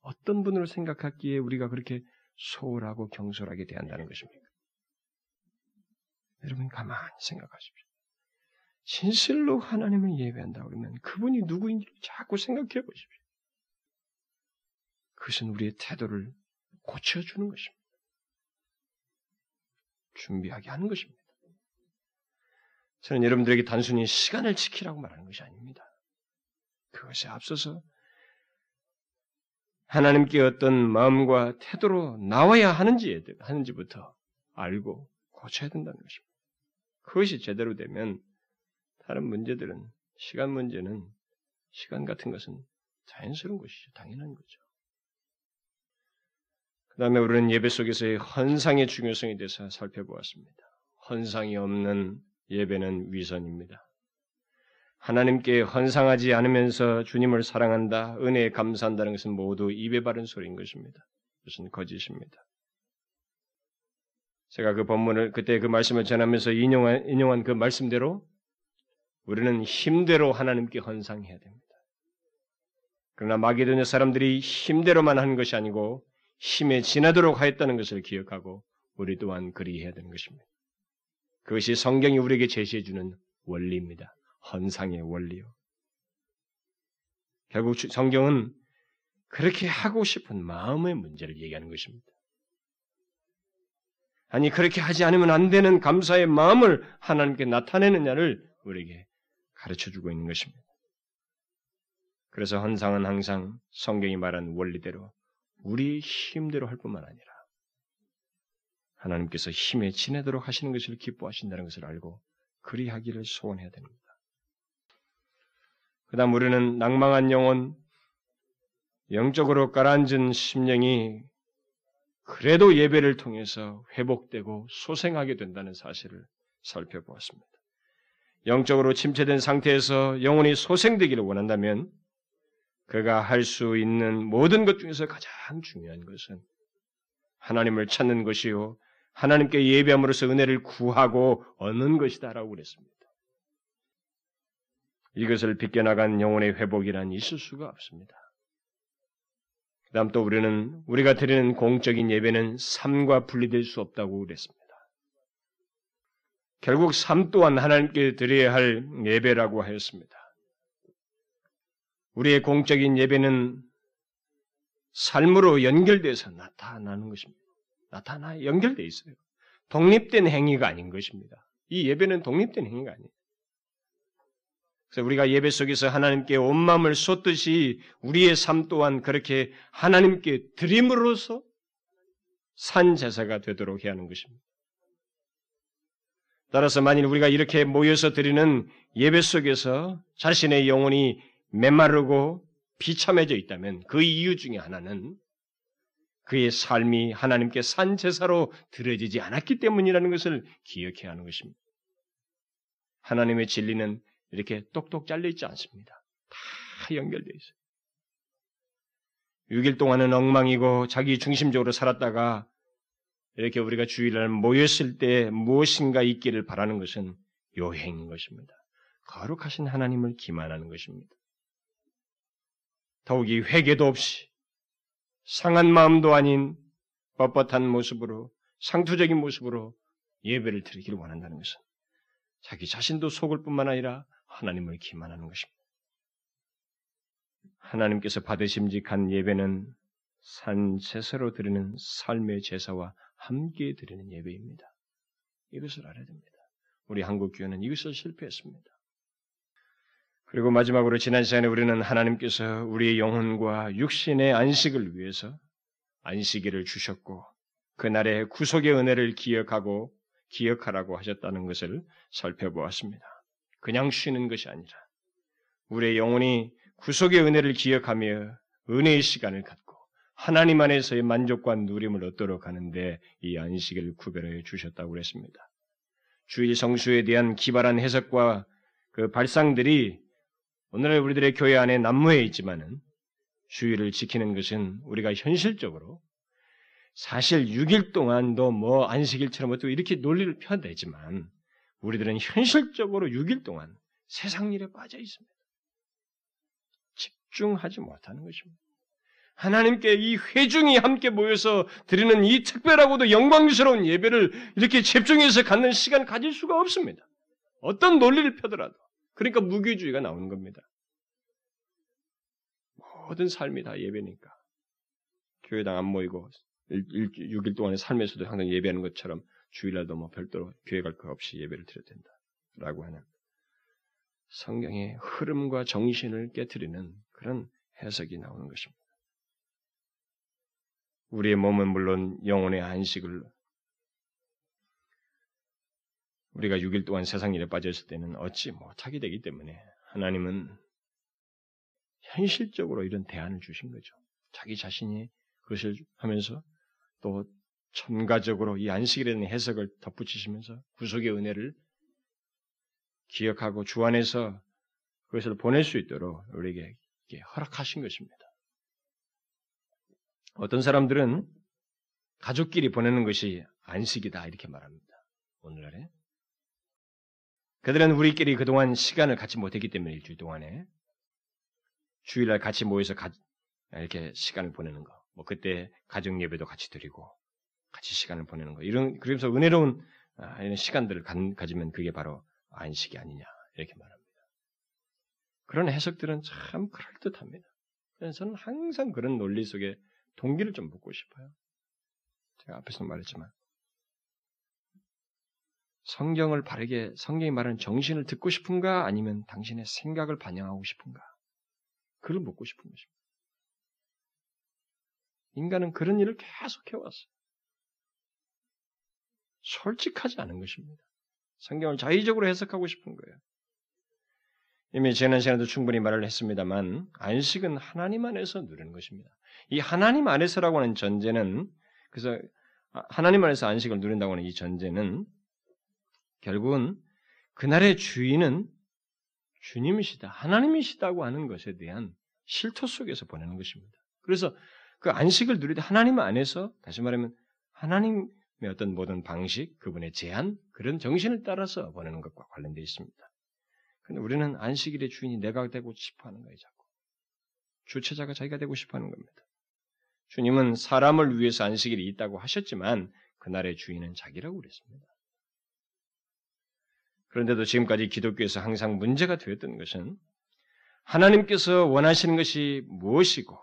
어떤 분으로 생각하기에 우리가 그렇게 소홀하고 경솔하게 대한다는 것입니까? 여러분 가만히 생각하십시오. 진실로 하나님을 예배한다 그러면 그분이 누구인지 자꾸 생각해 보십시오. 그것은 우리의 태도를 고쳐주는 것입니다. 준비하게 하는 것입니다. 저는 여러분들에게 단순히 시간을 지키라고 말하는 것이 아닙니다. 그것에 앞서서 하나님께 어떤 마음과 태도로 나와야 하는지, 하는지부터 알고 고쳐야 된다는 것입니다. 그것이 제대로 되면 다른 문제들은 시간 문제는 시간 같은 것은 자연스러운 것이죠. 당연한 거죠. 그 다음에 우리는 예배 속에서의 헌상의 중요성에 대해서 살펴보았습니다. 헌상이 없는 예배는 위선입니다. 하나님께 헌상하지 않으면서 주님을 사랑한다, 은혜에 감사한다는 것은 모두 입에 바른 소리인 것입니다. 그것은 거짓입니다. 제가 그 본문을 그때 그 말씀을 전하면서 인용한, 인용한 그 말씀대로 우리는 힘대로 하나님께 헌상해야 됩니다. 그러나 마게도냐 사람들이 힘대로만 하는 것이 아니고 힘에 지나도록 하였다는 것을 기억하고 우리 또한 그리해야 되는 것입니다. 그것이 성경이 우리에게 제시해 주는 원리입니다. 헌상의 원리요. 결국 성경은 그렇게 하고 싶은 마음의 문제를 얘기하는 것입니다. 아니 그렇게 하지 않으면 안 되는 감사의 마음을 하나님께 나타내느냐를 우리에게 가르쳐 주고 있는 것입니다. 그래서 헌상은 항상 성경이 말한 원리대로 우리 힘대로 할 뿐만 아니라 하나님께서 힘에 지내도록 하시는 것을 기뻐하신다는 것을 알고 그리하기를 소원해야 됩니다. 그 다음 우리는 낭망한 영혼, 영적으로 가라앉은 심령이 그래도 예배를 통해서 회복되고 소생하게 된다는 사실을 살펴보았습니다. 영적으로 침체된 상태에서 영혼이 소생되기를 원한다면 그가 할 수 있는 모든 것 중에서 가장 중요한 것은 하나님을 찾는 것이요. 하나님께 예배함으로써 은혜를 구하고 얻는 것이다라고 그랬습니다. 이것을 비껴나간 영혼의 회복이란 있을 수가 없습니다. 그 다음 또 우리는 우리가 드리는 공적인 예배는 삶과 분리될 수 없다고 그랬습니다. 결국 삶 또한 하나님께 드려야 할 예배라고 하였습니다. 우리의 공적인 예배는 삶으로 연결돼서 나타나는 것입니다. 나타나 연결돼 있어요. 독립된 행위가 아닌 것입니다. 이 예배는 독립된 행위가 아니에요. 그래서 우리가 예배 속에서 하나님께 온 마음을 쏟듯이 우리의 삶 또한 그렇게 하나님께 드림으로써 산 제사가 되도록 해야 하는 것입니다. 따라서 만일 우리가 이렇게 모여서 드리는 예배 속에서 자신의 영혼이 메마르고 비참해져 있다면 그 이유 중에 하나는 그의 삶이 하나님께 산 제사로 드려지지 않았기 때문이라는 것을 기억해야 하는 것입니다. 하나님의 진리는 이렇게 똑똑 잘려 있지 않습니다. 다 연결되어 있어요. 6일 동안은 엉망이고 자기 중심적으로 살았다가 이렇게 우리가 주일날 모였을 때 무엇인가 있기를 바라는 것은 요행인 것입니다. 거룩하신 하나님을 기만하는 것입니다. 더욱이 회개도 없이 상한 마음도 아닌 뻣뻣한 모습으로 상투적인 모습으로 예배를 드리기를 원한다는 것은 자기 자신도 속을 뿐만 아니라 하나님을 기만하는 것입니다. 하나님께서 받으심직한 예배는 산 제사로 드리는 삶의 제사와 함께 드리는 예배입니다. 이것을 알아야 됩니다. 우리 한국 교회는 이것을 실패했습니다. 그리고 마지막으로 지난 시간에 우리는 하나님께서 우리의 영혼과 육신의 안식을 위해서 안식일을 주셨고 그날의 구속의 은혜를 기억하고 기억하라고 하셨다는 것을 살펴보았습니다. 그냥 쉬는 것이 아니라 우리의 영혼이 구속의 은혜를 기억하며 은혜의 시간을 갖고 하나님 안에서의 만족과 누림을 얻도록 하는데 이 안식을 구별해 주셨다고 그랬습니다. 주일 성수에 대한 기발한 해석과 그 발상들이 오늘날 우리들의 교회 안에 난무해 있지만은 주일을 지키는 것은 우리가 현실적으로 사실 6일 동안도 뭐 안식일처럼 어떻게 이렇게 논리를 펴내지만 우리들은 현실적으로 6일 동안 세상 일에 빠져 있습니다. 집중하지 못하는 것입니다. 하나님께 이 회중이 함께 모여서 드리는 이 특별하고도 영광스러운 예배를 이렇게 집중해서 갖는 시간 가질 수가 없습니다. 어떤 논리를 펴더라도. 그러니까 무교주의가 나오는 겁니다. 모든 삶이 다 예배니까. 교회당 안 모이고 6일 동안의 삶에서도 항상 예배하는 것처럼 주일날도 뭐 별도로 교회 갈거 없이 예배를 드려야 된다. 라고 하는 성경의 흐름과 정신을 깨뜨리는 그런 해석이 나오는 것입니다. 우리의 몸은 물론 영혼의 안식을 우리가 6일 동안 세상 일에 빠졌을 때는 얻지 못하게 되기 때문에 하나님은 현실적으로 이런 대안을 주신 거죠. 자기 자신이 그것을 하면서 또 첨가적으로 이 안식이라는 해석을 덧붙이시면서 구속의 은혜를 기억하고 주 안에서 그것을 보낼 수 있도록 우리에게 허락하신 것입니다. 어떤 사람들은 가족끼리 보내는 것이 안식이다 이렇게 말합니다. 오늘날에 그들은 우리끼리 그동안 시간을 갖지 못했기 때문에 일주일 동안에 주일날 같이 모여서 가, 이렇게 시간을 보내는 거. 뭐 그때 가정 예배도 같이 드리고 같이 시간을 보내는 거. 이런 그러면서 은혜로운 아, 이런 시간들을 가, 지면 그게 바로 안식이 아니냐 이렇게 말합니다. 그런 해석들은 참 그럴듯합니다. 저는 항상 그런 논리 속에 동기를 좀 묻고 싶어요. 제가 앞에서 말했지만 성경을 바르게 성경이 말하는 정신을 듣고 싶은가 아니면 당신의 생각을 반영하고 싶은가 그걸 묻고 싶은 것입니다. 인간은 그런 일을 계속 해왔어요. 솔직하지 않은 것입니다. 성경을 자의적으로 해석하고 싶은 거예요. 이미 지난 시간에도 충분히 말을 했습니다만 안식은 하나님 안에서 누리는 것입니다. 이 하나님 안에서라고 하는 전제는 그래서 하나님 안에서 안식을 누린다고 하는 이 전제는 결국은 그날의 주인은 주님이시다, 하나님이시다고 하는 것에 대한 실토 속에서 보내는 것입니다. 그래서 그 안식을 누릴 때 하나님 안에서 다시 말하면 하나님의 어떤 모든 방식, 그분의 제한 그런 정신을 따라서 보내는 것과 관련되어 있습니다. 근데 우리는 안식일의 주인이 내가 되고 싶어 하는 거예요, 자꾸. 주체자가 자기가 되고 싶어 하는 겁니다. 주님은 사람을 위해서 안식일이 있다고 하셨지만, 그날의 주인은 자기라고 그랬습니다. 그런데도 지금까지 기독교에서 항상 문제가 되었던 것은, 하나님께서 원하시는 것이 무엇이고,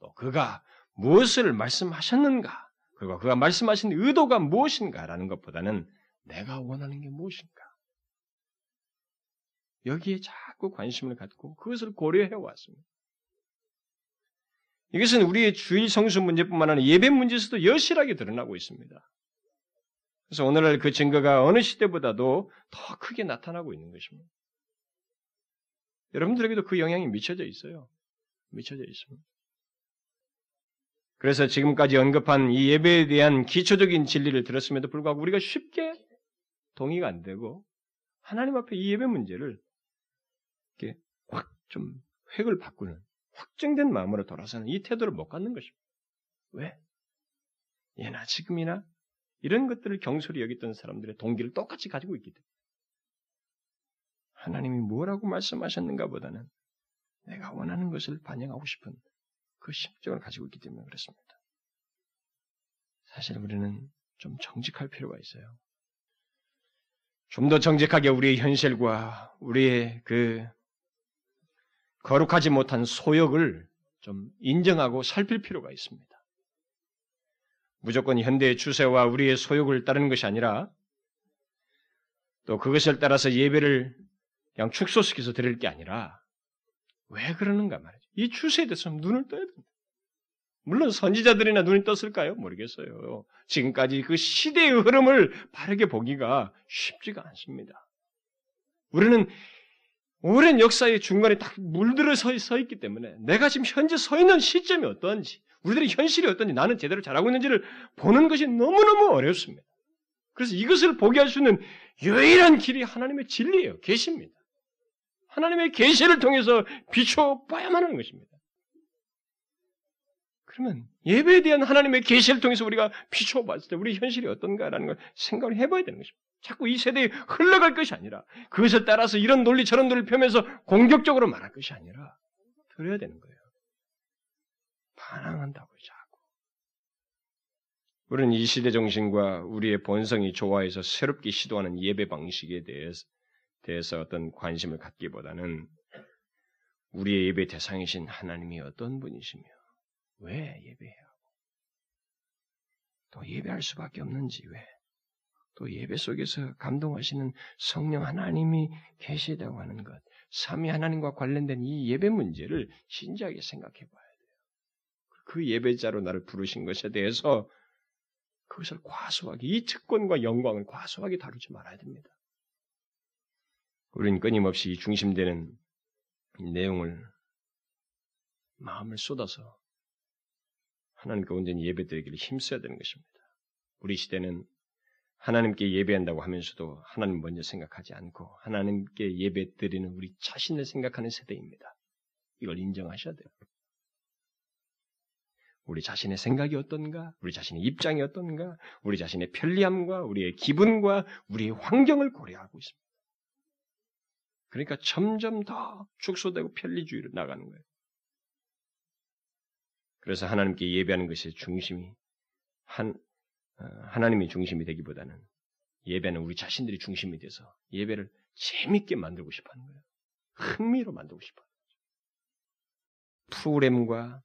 또 그가 무엇을 말씀하셨는가, 그리고 그가 말씀하신 의도가 무엇인가라는 것보다는 내가 원하는 게 무엇인가. 여기에 자꾸 관심을 갖고 그것을 고려해 왔습니다. 이것은 우리의 주일 성수 문제뿐만 아니라 예배 문제에서도 여실하게 드러나고 있습니다. 그래서 오늘날 그 증거가 어느 시대보다도 더 크게 나타나고 있는 것입니다. 여러분들에게도 그 영향이 미쳐져 있어요. 미쳐져 있습니다. 그래서 지금까지 언급한 이 예배에 대한 기초적인 진리를 들었음에도 불구하고 우리가 쉽게 동의가 안 되고 하나님 앞에 이 예배 문제를 이렇게 확 좀 획을 바꾸는 확정된 마음으로 돌아서는 이 태도를 못 갖는 것입니다. 왜? 예나 지금이나 이런 것들을 경솔히 여겼던 사람들의 동기를 똑같이 가지고 있기 때문에 하나님이 뭐라고 말씀하셨는가 보다는 내가 원하는 것을 반영하고 싶은 그 심정을 가지고 있기 때문에 그렇습니다. 사실 우리는 좀 정직할 필요가 있어요. 좀 더 정직하게 우리의 현실과 우리의 그 거룩하지 못한 소욕을 좀 인정하고 살필 필요가 있습니다. 무조건 현대의 추세와 우리의 소욕을 따르는 것이 아니라 또 그것을 따라서 예배를 그냥 축소시켜서 드릴 게 아니라 왜 그러는가 말이죠. 이 추세에 대해서 눈을 떠야 된다. 물론 선지자들이나 눈이 떴을까요? 모르겠어요. 지금까지 그 시대의 흐름을 바르게 보기가 쉽지가 않습니다. 우리는 오랜 역사의 중간에 딱 물들어 서, 서 있기 때문에 내가 지금 현재 서 있는 시점이 어떤지, 우리들의 현실이 어떤지, 나는 제대로 잘하고 있는지를 보는 것이 너무너무 어렵습니다. 그래서 이것을 보게 할 수 있는 유일한 길이 하나님의 진리예요. 계십니다. 하나님의 계시를 통해서 비춰 봐야만 하는 것입니다. 그러면 예배에 대한 하나님의 계시를 통해서 우리가 비춰 봤을 때 우리 현실이 어떤가라는 걸 생각을 해봐야 되는 것입니다. 자꾸 이 세대에 흘러갈 것이 아니라 그것에 따라서 이런 논리 저런 논리를 펴면서 공격적으로 말할 것이 아니라 들어야 되는 거예요. 반항한다고요, 자꾸. 우리는 이 시대 정신과 우리의 본성이 좋아해서 새롭게 시도하는 예배 방식에 대해서, 대해서 어떤 관심을 갖기보다는 우리의 예배 대상이신 하나님이 어떤 분이시며 왜 예배해야 하고 또 예배할 수밖에 없는지 왜? 또 예배 속에서 감동하시는 성령 하나님이 계시다고 하는 것, 삼위 하나님과 관련된 이 예배 문제를 진지하게 생각해 봐야 돼요. 그 예배자로 나를 부르신 것에 대해서 그것을 과소하게, 이 특권과 영광을 과소하게 다루지 말아야 됩니다. 우리는 끊임없이 이 중심되는 내용을 마음을 쏟아서 하나님께 온전히 예배드리기를 힘써야 되는 것입니다. 우리 시대는 하나님께 예배한다고 하면서도 하나님 먼저 생각하지 않고 하나님께 예배 드리는 우리 자신을 생각하는 세대입니다. 이걸 인정하셔야 돼요. 우리 자신의 생각이 어떤가, 우리 자신의 입장이 어떤가, 우리 자신의 편리함과 우리의 기분과 우리의 환경을 고려하고 있습니다. 그러니까 점점 더 축소되고 편리주의로 나가는 거예요. 그래서 하나님께 예배하는 것의 중심이 한 어, 하나님이 중심이 되기보다는 예배는 우리 자신들이 중심이 돼서 예배를 재밌게 만들고 싶어 하는 거예요. 흥미로 만들고 싶어 하는 거죠. 프로그램과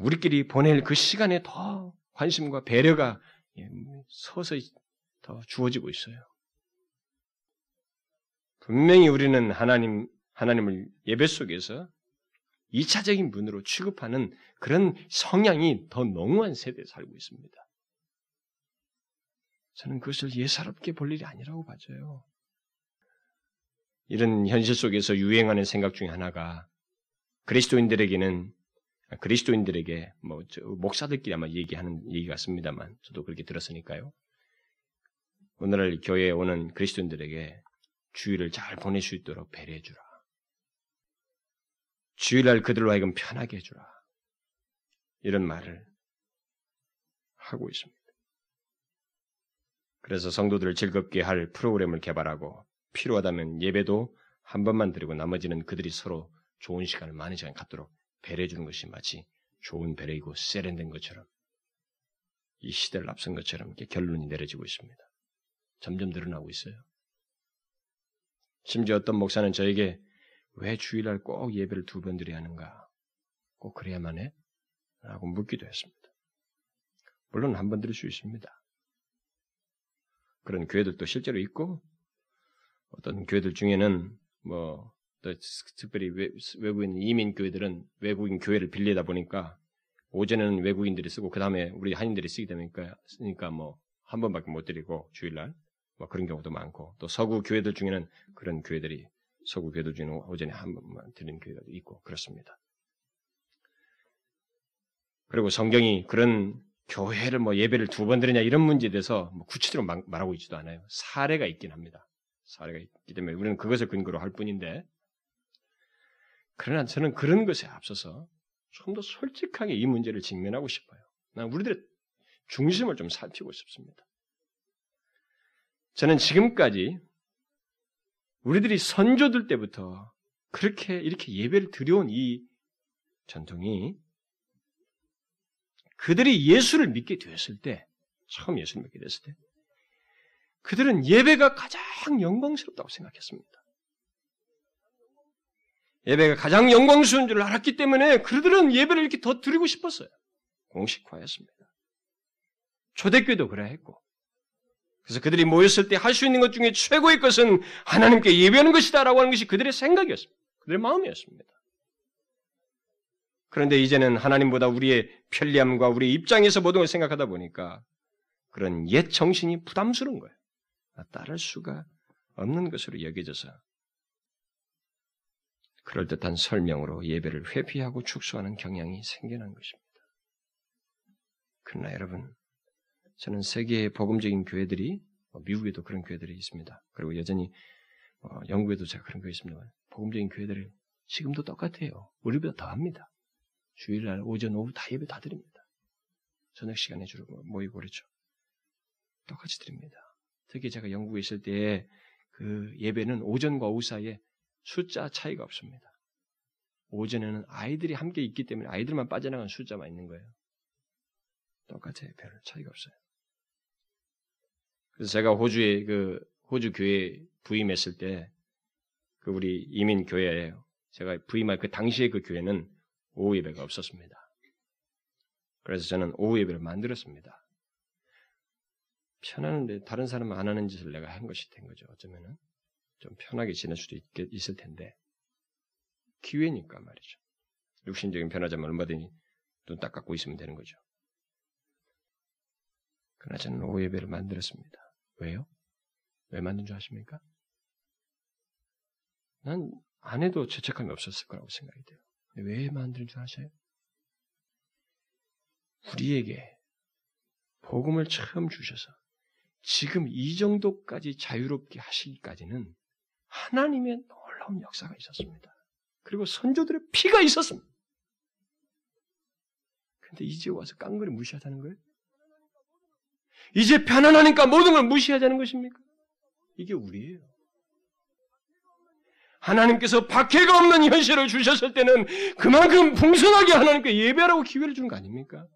우리끼리 보낼 그 시간에 더 관심과 배려가 예, 서서히 더 주어지고 있어요. 분명히 우리는 하나님, 하나님을 예배 속에서 2차적인 분으로 취급하는 그런 성향이 더 농후한 세대에 살고 있습니다. 저는 그것을 예사롭게 볼 일이 아니라고 봐져요. 이런 현실 속에서 유행하는 생각 중에 하나가 그리스도인들에게는 그리스도인들에게 뭐 목사들끼리 아마 얘기하는 얘기 같습니다만 저도 그렇게 들었으니까요. 오늘날 교회에 오는 그리스도인들에게 주의를 잘 보낼 수 있도록 배려해 주라. 주일날 그들로 하여금 편하게 해주라. 이런 말을 하고 있습니다. 그래서 성도들을 즐겁게 할 프로그램을 개발하고 필요하다면 예배도 한 번만 드리고 나머지는 그들이 서로 좋은 시간을 많은 시간 갖도록 배려해 주는 것이 마치 좋은 배려이고 세련된 것처럼 이 시대를 앞선 것처럼 이렇게 결론이 내려지고 있습니다. 점점 늘어나고 있어요. 심지어 어떤 목사는 저에게 왜 주일날 꼭 예배를 두 번 드려야 하는가? 꼭 그래야만 해? 라고 묻기도 했습니다. 물론 한 번 들을 수 있습니다. 그런 교회들도 실제로 있고 어떤 교회들 중에는 뭐 특별히 외국인 이민 교회들은 외국인 교회를 빌리다 보니까 오전에는 외국인들이 쓰고 그 다음에 우리 한인들이 쓰게 되니까 쓰니까 뭐 한 번밖에 못 드리고 주일날 뭐 그런 경우도 많고 또 서구 교회들 중에는 그런 교회들이 서구 교회들 중에는 오전에 한 번만 드리는 교회가 있고 그렇습니다. 그리고 성경이 그런 교회를 뭐 예배를 두 번 드리냐 이런 문제에 대해서 뭐 구체적으로 말하고 있지도 않아요. 사례가 있긴 합니다. 사례가 있기 때문에 우리는 그것을 근거로 할 뿐인데 그러나 저는 그런 것에 앞서서 좀 더 솔직하게 이 문제를 직면하고 싶어요. 난 우리들의 중심을 좀 살피고 싶습니다. 저는 지금까지 우리들이 선조들 때부터 그렇게 이렇게 예배를 드려온 이 전통이 그들이 예수를 믿게 되었을 때, 처음 예수를 믿게 됐을 때, 그들은 예배가 가장 영광스럽다고 생각했습니다. 예배가 가장 영광스러운 줄 알았기 때문에 그들은 예배를 이렇게 더 드리고 싶었어요. 공식화했습니다. 초대교도 그래 했고. 그래서 그들이 모였을 때 할 수 있는 것 중에 최고의 것은 하나님께 예배하는 것이다라고 하는 것이 그들의 생각이었습니다. 그들의 마음이었습니다. 그런데 이제는 하나님보다 우리의 편리함과 우리의 입장에서 모든 걸 생각하다 보니까 그런 옛 정신이 부담스러운 거예요. 따를 수가 없는 것으로 여겨져서 그럴듯한 설명으로 예배를 회피하고 축소하는 경향이 생겨난 것입니다. 그러나 여러분, 저는 세계의 복음적인 교회들이 뭐 미국에도 그런 교회들이 있습니다. 그리고 여전히 어, 영국에도 제가 그런 거 있습니다. 복음적인 교회들을 지금도 똑같아요. 우리보다 더 합니다. 주일날 오전 오후 다 예배 다 드립니다. 저녁 시간에 주로 모이고 그렇죠. 똑같이 드립니다. 특히 제가 영국에 있을 때 그 예배는 오전과 오후 사이에 숫자 차이가 없습니다. 오전에는 아이들이 함께 있기 때문에 아이들만 빠져나간 숫자만 있는 거예요. 똑같아요. 별 차이가 없어요. 그래서 제가 호주에 그 호주 교회 부임했을 때 그 우리 이민 교회예요. 제가 부임할 그 당시에 그 교회는 오후 예배가 없었습니다. 그래서 저는 오후 예배를 만들었습니다. 편하는데 다른 사람은 안 하는 짓을 내가 한 것이 된 거죠. 어쩌면은 좀 편하게 지낼 수도 있겠, 있을 텐데 기회니까 말이죠. 육신적인 변화자면 얼마든지 눈 딱 감고 있으면 되는 거죠. 그러나 저는 오후 예배를 만들었습니다. 왜요? 왜 만든 줄 아십니까? 난 안 해도 죄책감이 없었을 거라고 생각이 돼요. 왜 만드는 줄 아세요? 우리에게 복음을 처음 주셔서 지금 이 정도까지 자유롭게 하시기까지는 하나님의 놀라운 역사가 있었습니다. 그리고 선조들의 피가 있었습니다. 근데 이제 와서 깡그리 무시하자는 거예요? 이제 편안하니까 모든 걸 무시하자는 것입니까? 이게 우리예요. 하나님께서 박해가 없는 현실을 주셨을 때는 그만큼 풍성하게 하나님께 예배하라고 기회를 주는 거 아닙니까?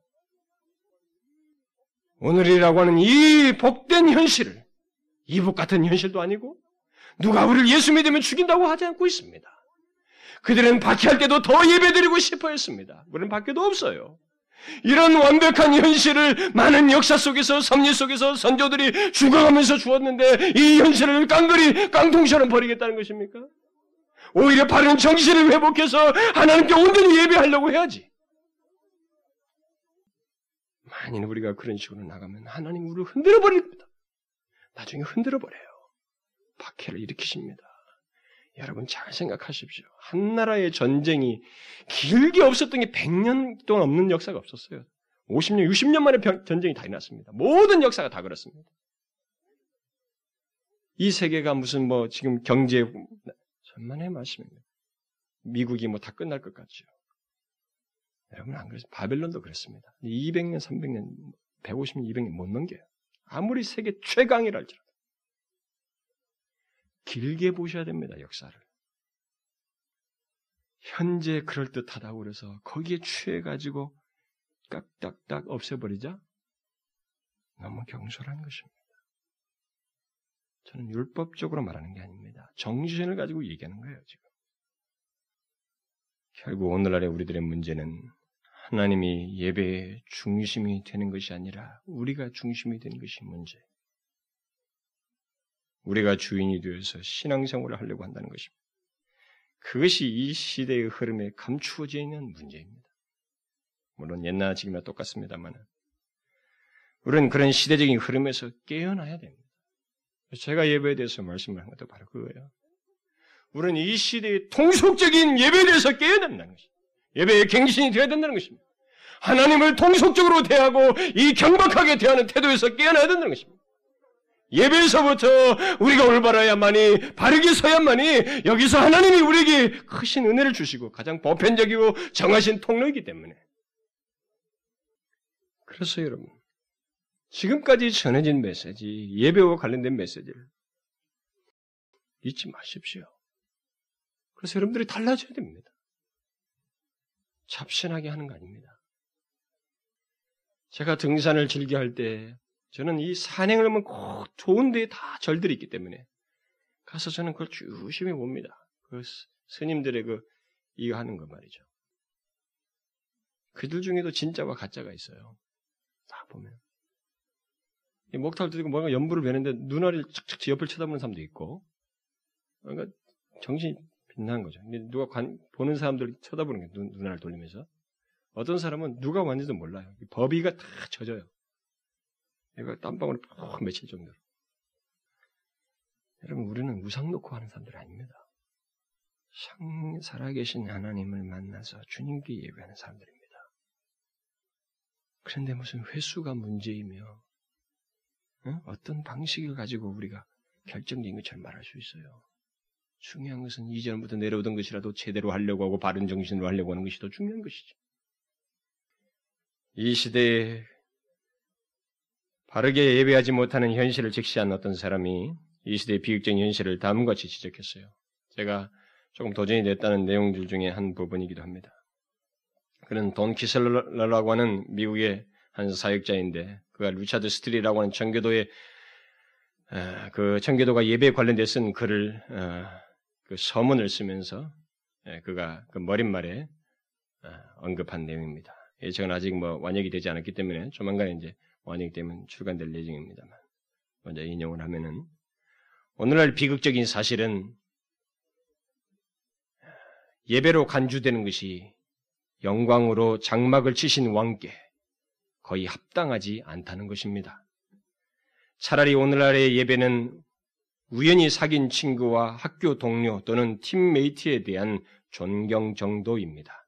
오늘이라고 하는 이 복된 현실을 이북 같은 현실도 아니고 누가 우리를 예수 믿으면 죽인다고 하지 않고 있습니다. 그들은 박해할 때도 더 예배드리고 싶어 했습니다. 우리는 박해도 없어요. 이런 완벽한 현실을 많은 역사 속에서 섭리 속에서 선조들이 죽어가면서 주었는데 이 현실을 깡그리 깡통처럼 버리겠다는 것입니까? 오히려 바른 정신을 회복해서 하나님께 온전히 예배하려고 해야지. 만일 우리가 그런 식으로 나가면 하나님 우리를 흔들어 버립니다. 나중에 흔들어 버려요. 박해를 일으키십니다. 여러분 잘 생각하십시오. 한 나라의 전쟁이 길게 없었던 게 100년 동안 없는 역사가 없었어요. 50년, 60년 만에 전쟁이 다 일어났습니다. 모든 역사가 다 그렇습니다. 이 세계가 무슨 뭐 지금 경제 천만의 말씀입니다. 미국이 뭐 다 끝날 것 같죠. 여러분 안 그래서 바벨론도 그랬습니다. 200년, 300년, 150년, 200년 못 넘겨요. 아무리 세계 최강이랄지라도. 길게 보셔야 됩니다, 역사를. 현재 그럴듯하다고 그래서 거기에 취해가지고 깍딱딱 없애버리자? 너무 경솔한 것입니다. 저는 율법적으로 말하는 게 아닙니다. 정신을 가지고 얘기하는 거예요, 지금. 결국 오늘날의 우리들의 문제는 하나님이 예배의 중심이 되는 것이 아니라 우리가 중심이 되는 것이 문제. 우리가 주인이 되어서 신앙생활을 하려고 한다는 것입니다. 그것이 이 시대의 흐름에 감추어져 있는 문제입니다. 물론 옛날 지금이나 똑같습니다만 우리는 그런 시대적인 흐름에서 깨어나야 됩니다. 제가 예배에 대해서 말씀을 한 것도 바로 그거예요. 우리는 이 시대의 통속적인 예배에 대해서 깨어야 된다는 것입니다. 예배의 갱신이 되어야 된다는 것입니다. 하나님을 통속적으로 대하고 이 경박하게 대하는 태도에서 깨어나야 된다는 것입니다. 예배에서부터 우리가 올바라야만이 바르게 서야만이 여기서 하나님이 우리에게 크신 은혜를 주시고 가장 보편적이고 정하신 통로이기 때문에 그래서 여러분 지금까지 전해진 메시지 예배와 관련된 메시지를 잊지 마십시오. 그래서 여러분들이 달라져야 됩니다. 잡신하게 하는 거 아닙니다. 제가 등산을 즐겨 할 때 저는 이 산행을 하면 꼭 좋은 데에 다 절들이 있기 때문에 가서 저는 그걸 주심히 봅니다. 그 스님들의 그 이거 하는 거 말이죠. 그들 중에도 진짜와 가짜가 있어요. 다 보면. 이 목탈 들고 뭔가 연부를 베는데 눈알이 착착 옆을 쳐다보는 사람도 있고, 그러니까 정신이 빛나는 거죠. 누가 관, 보는 사람들 쳐다보는 게 눈, 눈알 돌리면서. 어떤 사람은 누가 왔는지도 몰라요. 법이가 다 젖어요. 얘가 땀방울이 푹 맺힐 정도로. 여러분, 우리는 우상 놓고 하는 사람들 아닙니다. 상, 살아계신 하나님을 만나서 주님께 예배하는 사람들입니다. 그런데 무슨 회수가 문제이며, 어? 어떤 방식을 가지고 우리가 결정적인 것처럼 말할 수 있어요. 중요한 것은 이전부터 내려오던 것이라도 제대로 하려고 하고 바른 정신으로 하려고 하는 것이 더 중요한 것이죠. 이 시대에 바르게 예배하지 못하는 현실을 직시한 어떤 사람이 이 시대의 비극적인 현실을 다음과 같이 지적했어요. 제가 조금 도전이 됐다는 내용들 중에 한 부분이기도 합니다. 그는 돈 키슬러라고 하는 미국의 한 사역자인데 그가 리처드 스틸이라고 하는 청교도의 그 청교도가 예배에 관련돼 쓴 글을 어, 그 서문을 쓰면서 예, 그가 그 머릿말에 어, 언급한 내용입니다. 저는 아직 뭐 완역이 되지 않았기 때문에 조만간에 이제 완역이 되면 출간될 예정입니다만 먼저 인용을 하면은 오늘날 비극적인 사실은 예배로 간주되는 것이 영광으로 장막을 치신 왕께 거의 합당하지 않다는 것입니다. 차라리 오늘날의 예배는 우연히 사귄 친구와 학교 동료 또는 팀메이트에 대한 존경 정도입니다.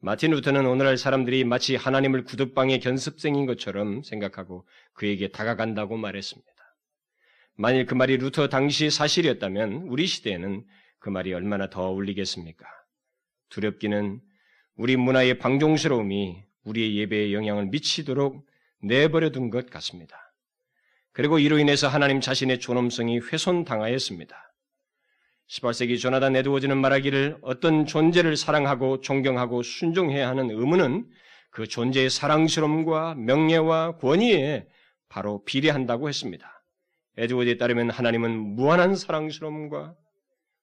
마틴 루터는 오늘날 사람들이 마치 하나님을 구두방의 견습생인 것처럼 생각하고 그에게 다가간다고 말했습니다. 만일 그 말이 루터 당시 사실이었다면 우리 시대에는 그 말이 얼마나 더 어울리겠습니까? 두렵기는 우리 문화의 방종스러움이 우리의 예배에 영향을 미치도록 내버려 둔 것 같습니다. 그리고 이로 인해서 하나님 자신의 존엄성이 훼손당하였습니다. 18세기 조나단 에드워즈는 말하기를 어떤 존재를 사랑하고 존경하고 순종해야 하는 의무는 그 존재의 사랑스러움과 명예와 권위에 바로 비례한다고 했습니다. 에드워즈에 따르면 하나님은 무한한 사랑스러움과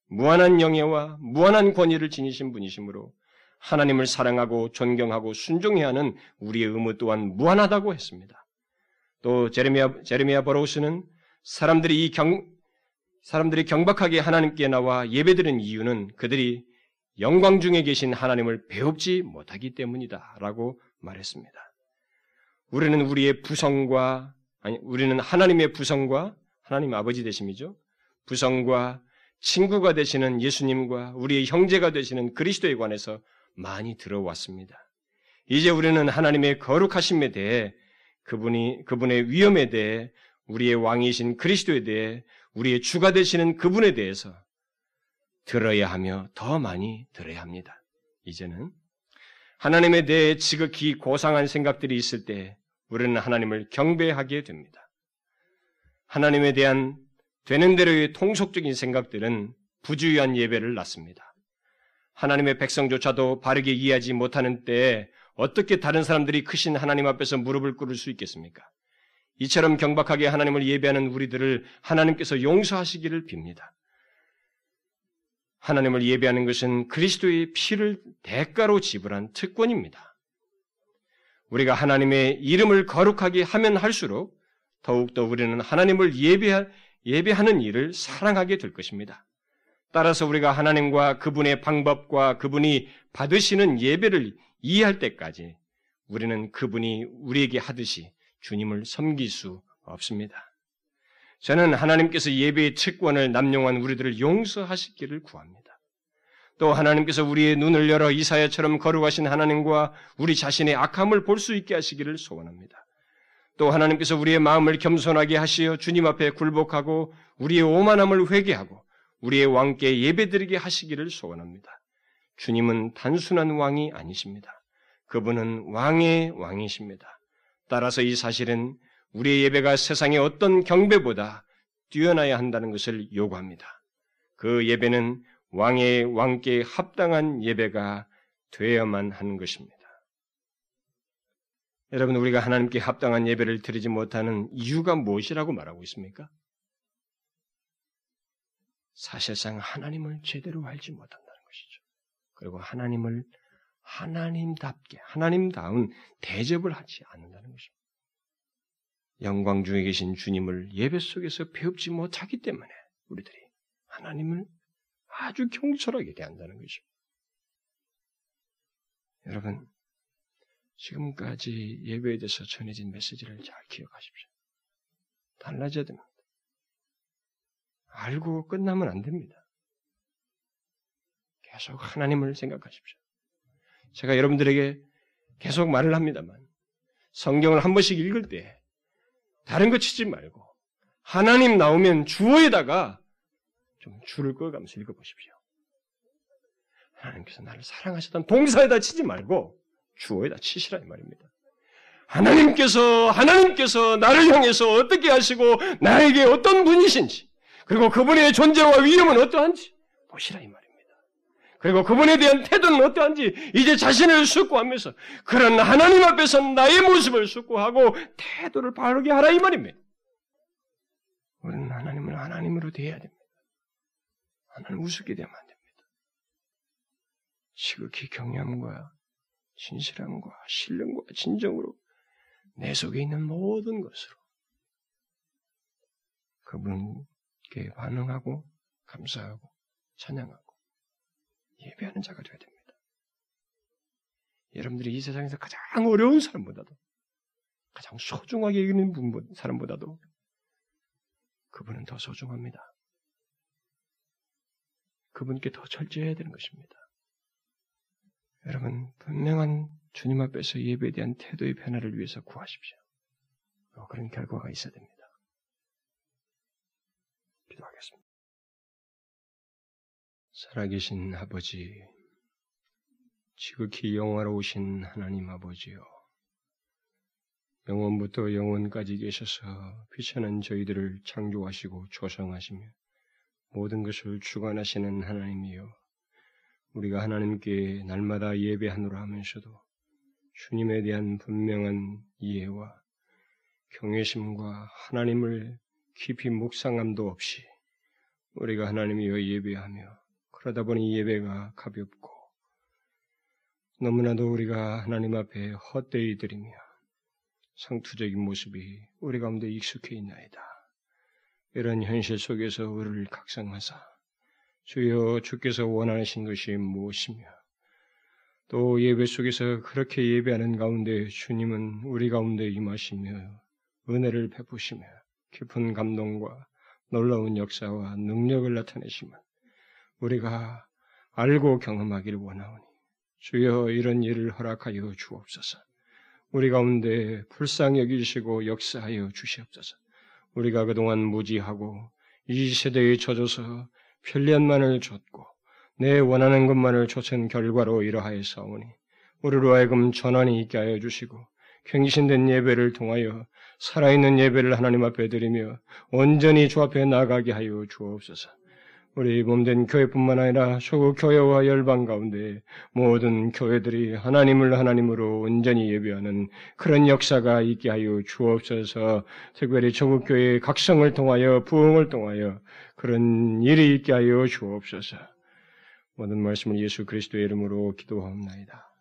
무한한 영예와 무한한 권위를 지니신 분이시므로 하나님을 사랑하고 존경하고 순종해야 하는 우리의 의무 또한 무한하다고 했습니다. 또 제레미야 제레미야 버로우스는 사람들이 이 경, 사람들이 경박하게 하나님께 나와 예배드리는 이유는 그들이 영광 중에 계신 하나님을 배웁지 못하기 때문이다. 라고 말했습니다. 우리는 우리의 부성과, 아니, 우리는 하나님의 부성과, 하나님 아버지 되심이죠. 부성과 친구가 되시는 예수님과 우리의 형제가 되시는 그리스도에 관해서 많이 들어왔습니다. 이제 우리는 하나님의 거룩하심에 대해 그분이, 그분의 위험에 대해 우리의 왕이신 그리스도에 대해 우리의 주가 되시는 그분에 대해서 들어야 하며 더 많이 들어야 합니다. 이제는 하나님에 대해 지극히 고상한 생각들이 있을 때 우리는 하나님을 경배하게 됩니다. 하나님에 대한 되는 대로의 통속적인 생각들은 부주의한 예배를 낳습니다. 하나님의 백성조차도 바르게 이해하지 못하는 때에 어떻게 다른 사람들이 크신 하나님 앞에서 무릎을 꿇을 수 있겠습니까? 이처럼 경박하게 하나님을 예배하는 우리들을 하나님께서 용서하시기를 빕니다. 하나님을 예배하는 것은 그리스도의 피를 대가로 지불한 특권입니다. 우리가 하나님의 이름을 거룩하게 하면 할수록 더욱더 우리는 하나님을 예배, 예배하는 일을 사랑하게 될 것입니다. 따라서 우리가 하나님과 그분의 방법과 그분이 받으시는 예배를 이해할 때까지 우리는 그분이 우리에게 하듯이 주님을 섬길 수 없습니다. 저는 하나님께서 예배의 특권을 남용한 우리들을 용서하시기를 구합니다. 또 하나님께서 우리의 눈을 열어 이사야처럼 거룩하신 하나님과 우리 자신의 악함을 볼 수 있게 하시기를 소원합니다. 또 하나님께서 우리의 마음을 겸손하게 하시어 주님 앞에 굴복하고 우리의 오만함을 회개하고 우리의 왕께 예배드리게 하시기를 소원합니다. 주님은 단순한 왕이 아니십니다. 그분은 왕의 왕이십니다. 따라서 이 사실은 우리의 예배가 세상의 어떤 경배보다 뛰어나야 한다는 것을 요구합니다. 그 예배는 왕의 왕께 합당한 예배가 되어야만 하는 것입니다. 여러분, 우리가 하나님께 합당한 예배를 드리지 못하는 이유가 무엇이라고 말하고 있습니까? 사실상 하나님을 제대로 알지 못한다는 것이죠. 그리고 하나님을 하나님답게, 하나님다운 대접을 하지 않는다는 것입니다. 영광 중에 계신 주님을 예배 속에서 배웁지 못하기 때문에 우리들이 하나님을 아주 경솔하게 대한다는 것입니다. 여러분, 지금까지 예배에 대해서 전해진 메시지를 잘 기억하십시오. 달라져야 됩니다. 알고 끝나면 안 됩니다. 계속 하나님을 생각하십시오. 제가 여러분들에게 계속 말을 합니다만, 성경을 한 번씩 읽을 때, 다른 거 치지 말고, 하나님 나오면 주어에다가 좀 줄을 꺼가면서 읽어보십시오. 하나님께서 나를 사랑하셨던 동사에다 치지 말고 주어에다 치시라 이 말입니다. 하나님께서 하나님께서 나를 향해서 어떻게 하시고 나에게 어떤 분이신지 그리고 그분의 존재와 위험은 어떠한지 보시라 이 말입니다. 그리고 그분에 대한 태도는 어떠한지 이제 자신을 숙고하면서 그런 하나님 앞에서 나의 모습을 숙고하고 태도를 바르게 하라 이 말입니다. 우리는 하나님을 하나님으로 대해야 됩니다. 하나님 우습게 되면 안 됩니다. 시극히 경외함과 진실함과 신령과 진정으로 내 속에 있는 모든 것으로 그분께 반응하고 감사하고 찬양하고 예배하는 자가 되어야 됩니다. 여러분들이 이 세상에서 가장 어려운 사람보다도 가장 소중하게 여기는 사람보다도 그분은 더 소중합니다. 그분께 더 철저해야 되는 것입니다. 여러분, 분명한 주님 앞에서 예배에 대한 태도의 변화를 위해서 구하십시오. 그런 결과가 있어야 됩니다. 기도하겠습니다. 살아계신 아버지, 지극히 영화로우신 하나님 아버지요. 영원부터 영원까지 계셔서 귀찮은 저희들을 창조하시고 조성하시며 모든 것을 주관하시는 하나님이요. 우리가 하나님께 날마다 예배하노라 하면서도 주님에 대한 분명한 이해와 경외심과 하나님을 깊이 묵상함도 없이 우리가 하나님이여 예배하며 그러다 보니 예배가 가볍고 너무나도 우리가 하나님 앞에 헛되이 드리며 상투적인 모습이 우리 가운데 익숙해 있나이다. 이런 현실 속에서 우리를 각성하사 주여 주께서 원하신 것이 무엇이며 또 예배 속에서 그렇게 예배하는 가운데 주님은 우리 가운데 임하시며 은혜를 베푸시며 깊은 감동과 놀라운 역사와 능력을 나타내시면 우리가 알고 경험하기를 원하오니 주여 이런 일을 허락하여 주옵소서. 우리 가운데 불쌍히 여기시고 역사하여 주시옵소서. 우리가 그동안 무지하고 이 세대에 젖어서 편리한만을 줬고 내 원하는 것만을 쫓은 결과로 이러하였사오니 우리로 하여금 전환이 있게 하여 주시고 갱신된 예배를 통하여 살아있는 예배를 하나님 앞에 드리며 온전히 주 앞에 나가게 하여 주옵소서. 우리 몸된 교회뿐만 아니라 소국 교회와 열방 가운데 모든 교회들이 하나님을 하나님으로 온전히 예배하는 그런 역사가 있게 하여 주옵소서. 특별히 조국 교회의 각성을 통하여 부흥을 통하여 그런 일이 있게 하여 주옵소서. 모든 말씀을 예수 그리스도의 이름으로 기도하옵나이다.